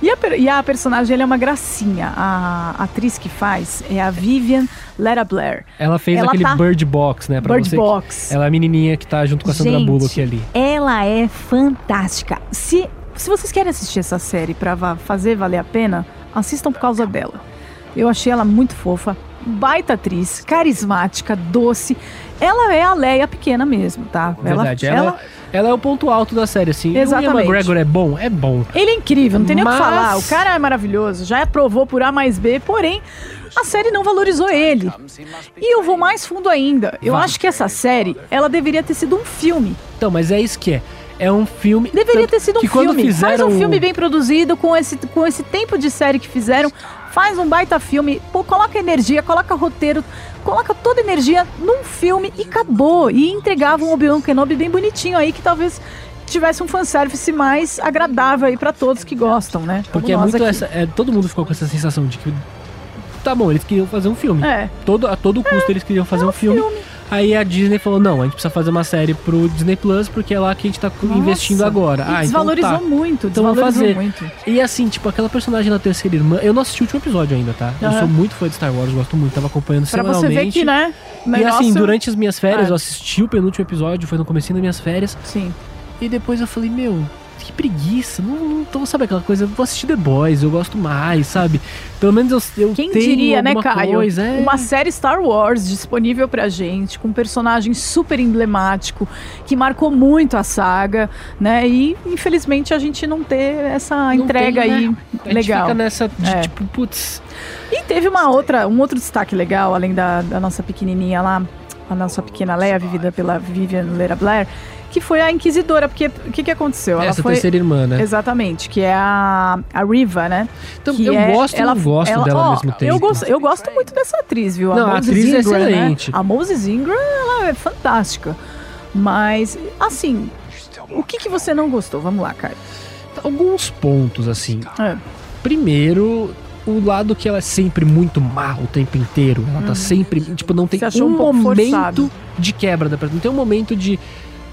E a, e a personagem ela é uma gracinha. A atriz que faz é a Vivian Lera Blair. Ela fez Ela aquele tá- Bird Box, né? Pra Bird você. Box. Ela é a menininha que tá junto com a Sandra Gente, Bullock ali. Ela é fantástica. Se, se vocês querem assistir essa série pra fazer valer a pena, assistam por causa dela. Eu achei ela muito fofa, baita atriz, carismática, doce. Ela é a Leia pequena mesmo, tá? Verdade. Ela, ela- Ela é o ponto alto da série, assim. E O Ian Exatamente. McGregor é bom? É bom. Ele é incrível, não tem nem o que Mas- falar. O cara é maravilhoso, já aprovou por A mais B, porém, a série não valorizou ele. E eu vou mais fundo ainda. Eu Vai. acho que essa série, ela deveria ter sido um filme. Então, mas é isso que é. É um filme. Deveria ter sido um filme. Faz Fizeram um filme bem produzido, com esse, com esse tempo de série que fizeram. Faz um baita filme, pô, coloca energia, coloca roteiro, coloca toda energia num filme e acabou. E entregava um Obi-Wan Kenobi bem bonitinho aí, que talvez tivesse um fanservice mais agradável aí pra todos que gostam, né? Porque é muito aqui. essa. é, todo mundo ficou com essa sensação de que. Tá bom, eles queriam fazer um filme. É. Todo, a todo custo eles queriam fazer um filme. Aí a Disney falou: não, a gente precisa fazer uma série pro Disney Plus, porque é lá que a gente tá Nossa, investindo agora. Ah, então desvalorizou tá. muito, Então desvalorizou fazer. muito. E assim, tipo, aquela personagem da terceira irmã. Eu não assisti o último episódio ainda, tá? Eu Aham. sou muito fã de Star Wars, gosto muito, tava acompanhando Pra você semanalmente. ver que, né? o E assim, negócio- durante as minhas férias, É. eu assisti o penúltimo episódio, foi no comecinho das minhas férias. Sim. E depois eu falei, meu, que preguiça. Não, não tô, sabe aquela coisa? Eu vou assistir The Boys, eu gosto mais, sabe? Pelo menos eu, eu Quem tenho diria, né, Caio? Coisa, é. Uma série Star Wars disponível pra gente, com um personagem super emblemático, que marcou muito a saga, né? E infelizmente a gente não ter essa Não entrega tem, aí né? A gente legal. fica nessa de É. tipo, putz. E teve uma outra, um outro destaque legal, além da, da nossa pequenininha lá, a nossa pequena Leia, vivida pela Vivian Leira Blair, que foi a Inquisidora, porque o que, que aconteceu? Essa foi terceira irmã, né? Exatamente, que é a, a Riva, né? Então, que eu é- gosto ela, não gosto ela- dela ao mesmo tempo. Eu gosto, eu gosto muito dessa atriz, viu? Não, a Moses atriz é Ingram, né? excelente. A Moses Ingram, ela é fantástica. Mas, assim, o que, que você não gostou? Vamos lá, Caio. Alguns pontos, assim. É. Primeiro, o lado que ela é sempre muito má o tempo inteiro. Ela tá sempre. Tipo, não tem um, um momento forçado. de quebra da. Não tem um momento de.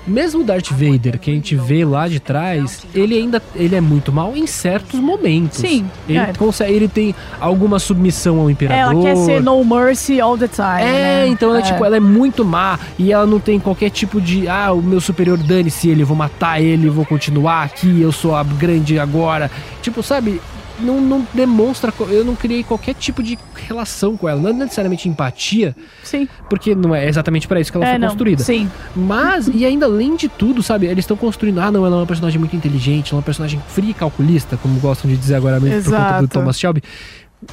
Mesmo o Darth Vader, que a gente vê lá de trás, ele ainda ele é muito mal em certos momentos. Sim, Ele, é. consegue, ele tem alguma submissão ao imperador. Ela quer ser no mercy all the time. É, né? então ela, É. tipo, ela é muito má e ela não tem qualquer tipo de. Ah, o meu superior dane-se ele, eu vou matar ele, eu vou continuar aqui, eu sou a grande agora. Tipo, sabe? Não, não demonstra. Eu não criei qualquer tipo de relação com ela. Não necessariamente empatia, Sim. porque não é exatamente pra isso que ela é, foi não. construída. Sim. Mas, e ainda além de tudo, sabe? Eles estão construindo. Ah, não, ela é uma personagem muito inteligente, ela é uma personagem fria e calculista, como gostam de dizer agora mesmo por conta do Exato. Thomas Shelby.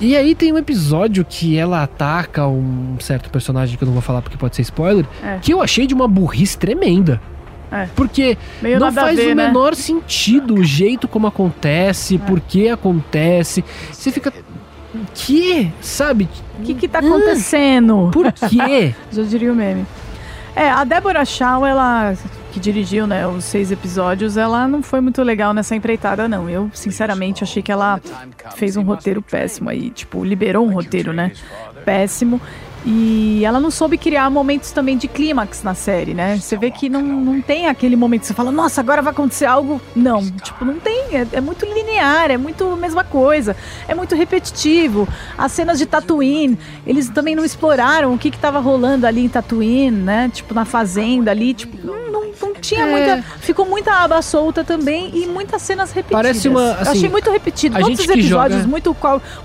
E aí tem um episódio que ela ataca um certo personagem que eu não vou falar porque pode ser spoiler, É. que eu achei de uma burrice tremenda. É. Porque Meio não faz ver, o né? menor sentido o jeito como acontece, por que acontece. Você fica. Que? Sabe? O que que tá acontecendo? Por quê? Já diria o meme. É, a Débora Shaw, ela que dirigiu, né, os seis episódios, ela não foi muito legal nessa empreitada, não. Eu, sinceramente, achei que ela fez um roteiro péssimo aí, tipo, liberou um roteiro, né, péssimo. E ela não soube criar momentos também de clímax na série, né? Você vê que não, não tem aquele momento que você fala, nossa, agora vai acontecer algo. Não, tipo, não tem. É, é muito linear, é muito a mesma coisa. É muito repetitivo. As cenas de Tatooine, eles também não exploraram o que que rolando ali em Tatooine, né? Tipo, na fazenda ali, tipo, não, não, não tinha É. muita... Ficou muita aba solta também e muitas cenas repetidas. Parece uma, Eu assim, achei muito repetido. a Todos gente os episódios, joga- muito,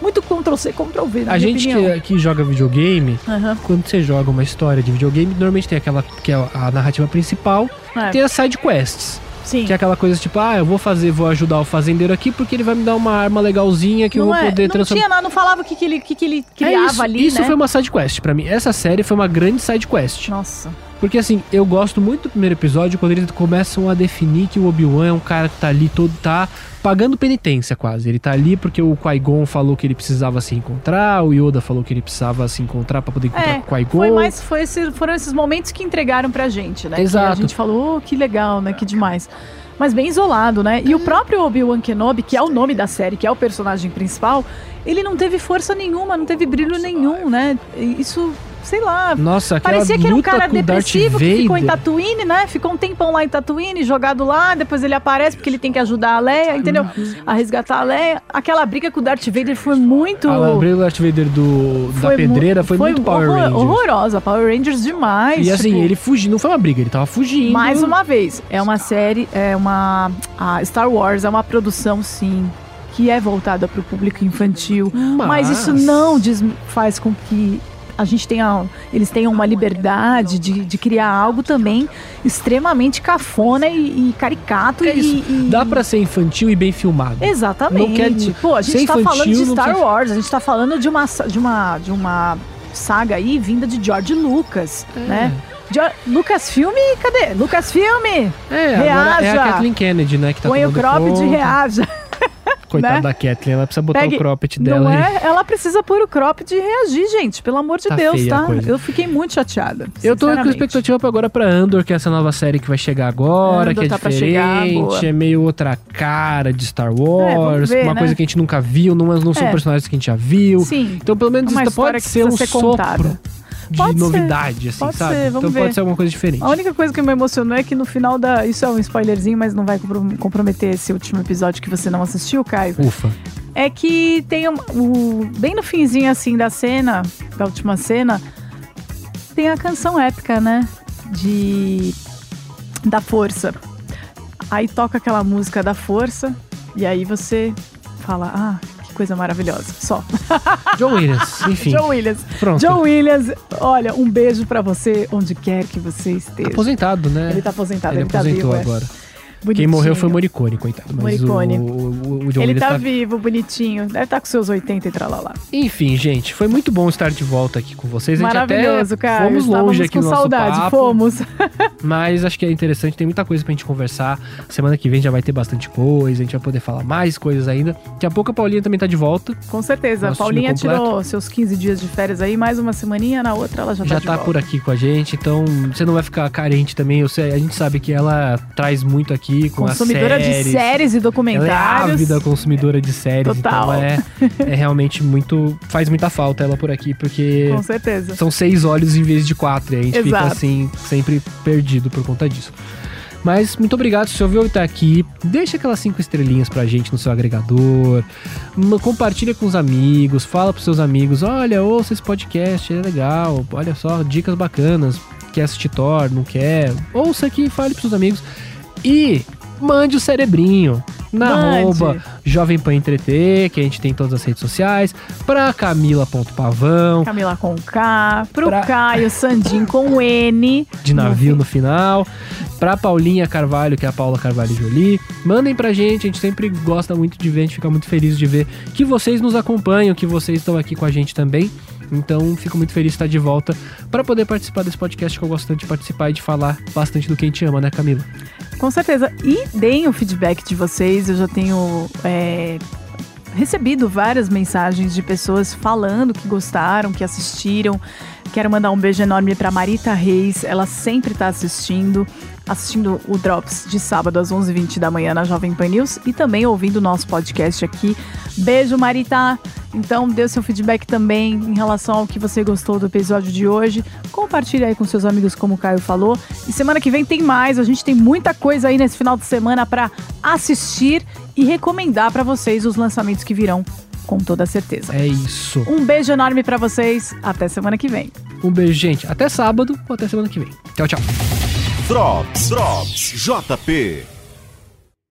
muito Ctrl-C, Ctrl-V, na A minha gente que, que joga videogame, Aham. quando você joga uma história de videogame, normalmente tem aquela que é a narrativa principal, É. tem as side quests. Sim. Que é aquela coisa tipo, ah, eu vou fazer, vou ajudar o fazendeiro aqui porque ele vai me dar uma arma legalzinha que eu não vou é, poder não transformar. tinha nada, não falava o que, que, ele, que, que ele É criava isso, ali, isso né? foi uma side quest pra mim. Essa série foi uma grande side quest. Nossa. Porque assim, eu gosto muito do primeiro episódio quando eles começam a definir que o Obi-Wan é um cara que tá ali todo tá pagando penitência quase. Ele tá ali porque o Qui-Gon falou que ele precisava se encontrar, o Yoda falou que ele precisava se encontrar pra poder encontrar É, com o Qui-Gon. foi mais, foi esse, foram esses momentos que entregaram pra gente, né? Que a Exato. gente falou, oh, que legal, né? Que demais. Mas bem isolado, né? E o próprio Obi-Wan Kenobi, que é o nome da série, que é o personagem principal, ele não teve força nenhuma, não teve brilho nenhum, né? Isso, sei lá, Nossa, Parecia que era um cara depressivo que ficou em. Tatooine, né? Ficou um tempão lá em Tatooine, jogado lá, depois ele aparece porque ele tem que ajudar a Leia, entendeu? A resgatar a Leia. Aquela briga com o Darth Vader foi muito... A briga do Darth Vader do, da mu- pedreira foi, muito Power horror- Rangers. horrorosa, Power Rangers demais. E assim, tipo, ele fugiu, não foi uma briga, ele tava fugindo. Mais uma vez, é uma série, é uma... A Star Wars é uma produção, sim, que é voltada para o público infantil. Mas... Mas- isso não faz com que a gente tenha, eles tenham uma liberdade de, de criar algo também extremamente cafona e, e caricato. É e, e- Dá pra ser infantil e bem filmado. Exatamente. Não quer- Pô, a gente tá falando infantil de não Star precisa- Wars, a gente tá falando de uma, de uma, de uma saga aí vinda de George Lucas, É. né? Lucasfilm, cadê? Lucasfilm! É, agora é a Reaja. Kathleen Kennedy, né? Que tá Põe o cropped conta. reaja. Coitada né? da Kathleen, ela precisa botar Pegue- o cropped dela Não aí. é? Ela precisa pôr o cropped e reagir, gente. Pelo amor de Tá Deus, tá? Eu fiquei muito chateada. Eu tô com expectativa pra agora pra Andor, que é essa nova série que vai chegar agora, Andor que é tá chegar, diferente, boa. é meio outra cara de Star vamos Wars, ver, uma né? coisa que a gente nunca viu, não, não são É. personagens que a gente já viu. Sim. Então, pelo menos Uma isso pode ser um sopro contada. De Pode ser, novidade, assim, pode sabe? ser, então ver. pode ser alguma coisa diferente. A única coisa que me emocionou é que no final da. Isso é um spoilerzinho, mas não vai compro- comprometer esse último episódio que você não assistiu, Caio. Ufa. É que tem um, o, bem no finzinho assim da cena, da última cena, tem a canção épica, né? De. Da força. Aí toca aquela música da força, e aí você fala, ah, coisa maravilhosa. Só. John Williams, enfim. John Williams. Pronto. John Williams, olha, um beijo pra você, onde quer que você esteja. Aposentado, né? Ele tá aposentado, Ele ele, tá vivo. é. Agora. Quem Bonitinho. morreu foi o Morricone, coitado. Mas Morricone. O, o, o John Ele tá, tá vivo, bonitinho. Deve estar com seus 80 e tralalá. Enfim, gente, foi muito bom estar de volta aqui com vocês. A Maravilhoso, cara. fomos longe aqui com no nosso saudade, papo, fomos. mas acho que é interessante, tem muita coisa pra gente conversar. Semana que vem já vai ter bastante coisa, a gente vai poder falar mais coisas ainda. Daqui a pouco a Paulinha também tá de volta, Com certeza. Nosso Paulinha tirou seus 15 dias de férias aí, mais uma semaninha, na outra ela já, já tá de tá volta. por aqui com a gente, então você não vai ficar carente também. Sei, a gente sabe que ela traz muito aqui com Consumidora as séries. de séries e Ela é documentários. ávida consumidora de séries, Total. então é, é realmente muito. faz muita falta ela por aqui, porque Com certeza. são seis olhos em vez de quatro. E a gente fica Exato. assim, sempre perdido por conta disso. Mas muito obrigado se ouviu até aqui. Deixa aquelas cinco estrelinhas pra gente no seu agregador. Compartilha com os amigos. Fala pros seus amigos: olha, ouça esse podcast, é legal. Olha só, dicas bacanas. Quer assistir Thor, não quer? Ouça aqui, fale pros seus amigos. E mande o cerebrinho na Mande. arroba Jovem Pan Entreter, que a gente tem em todas as redes sociais, pra Camila.pavão, Camila com K, pro Pra- Caio Sandim com N. de navio no final, pra Paulinha Carvalho, que é a Paula Carvalho Jolie. Mandem pra gente, a gente sempre gosta muito de ver, a gente fica muito feliz de ver que vocês nos acompanham, que vocês estão aqui com a gente também. Então, fico muito feliz de estar de volta para poder participar desse podcast que eu gosto tanto de participar e de falar bastante do que a gente ama, né, Camila? Com certeza. E deem o feedback de vocês. Eu já tenho é, recebido várias mensagens de pessoas falando que gostaram, que assistiram. Quero mandar um beijo enorme para Marita Reis. Ela sempre está assistindo, assistindo o Drops de sábado às 11h20 da manhã na Jovem Pan News e também ouvindo o nosso podcast aqui. Beijo, Marita! Então, dê o seu feedback também em relação ao que você gostou do episódio de hoje. Compartilhe aí com seus amigos, como o Caio falou. E semana que vem tem mais. A gente tem muita coisa aí nesse final de semana para assistir e recomendar para vocês os lançamentos que virão, com toda certeza. É isso. Um beijo enorme para vocês. Até semana que vem. Um beijo, gente. Até sábado ou até semana que vem. Tchau, tchau. Drops, Drops, JP.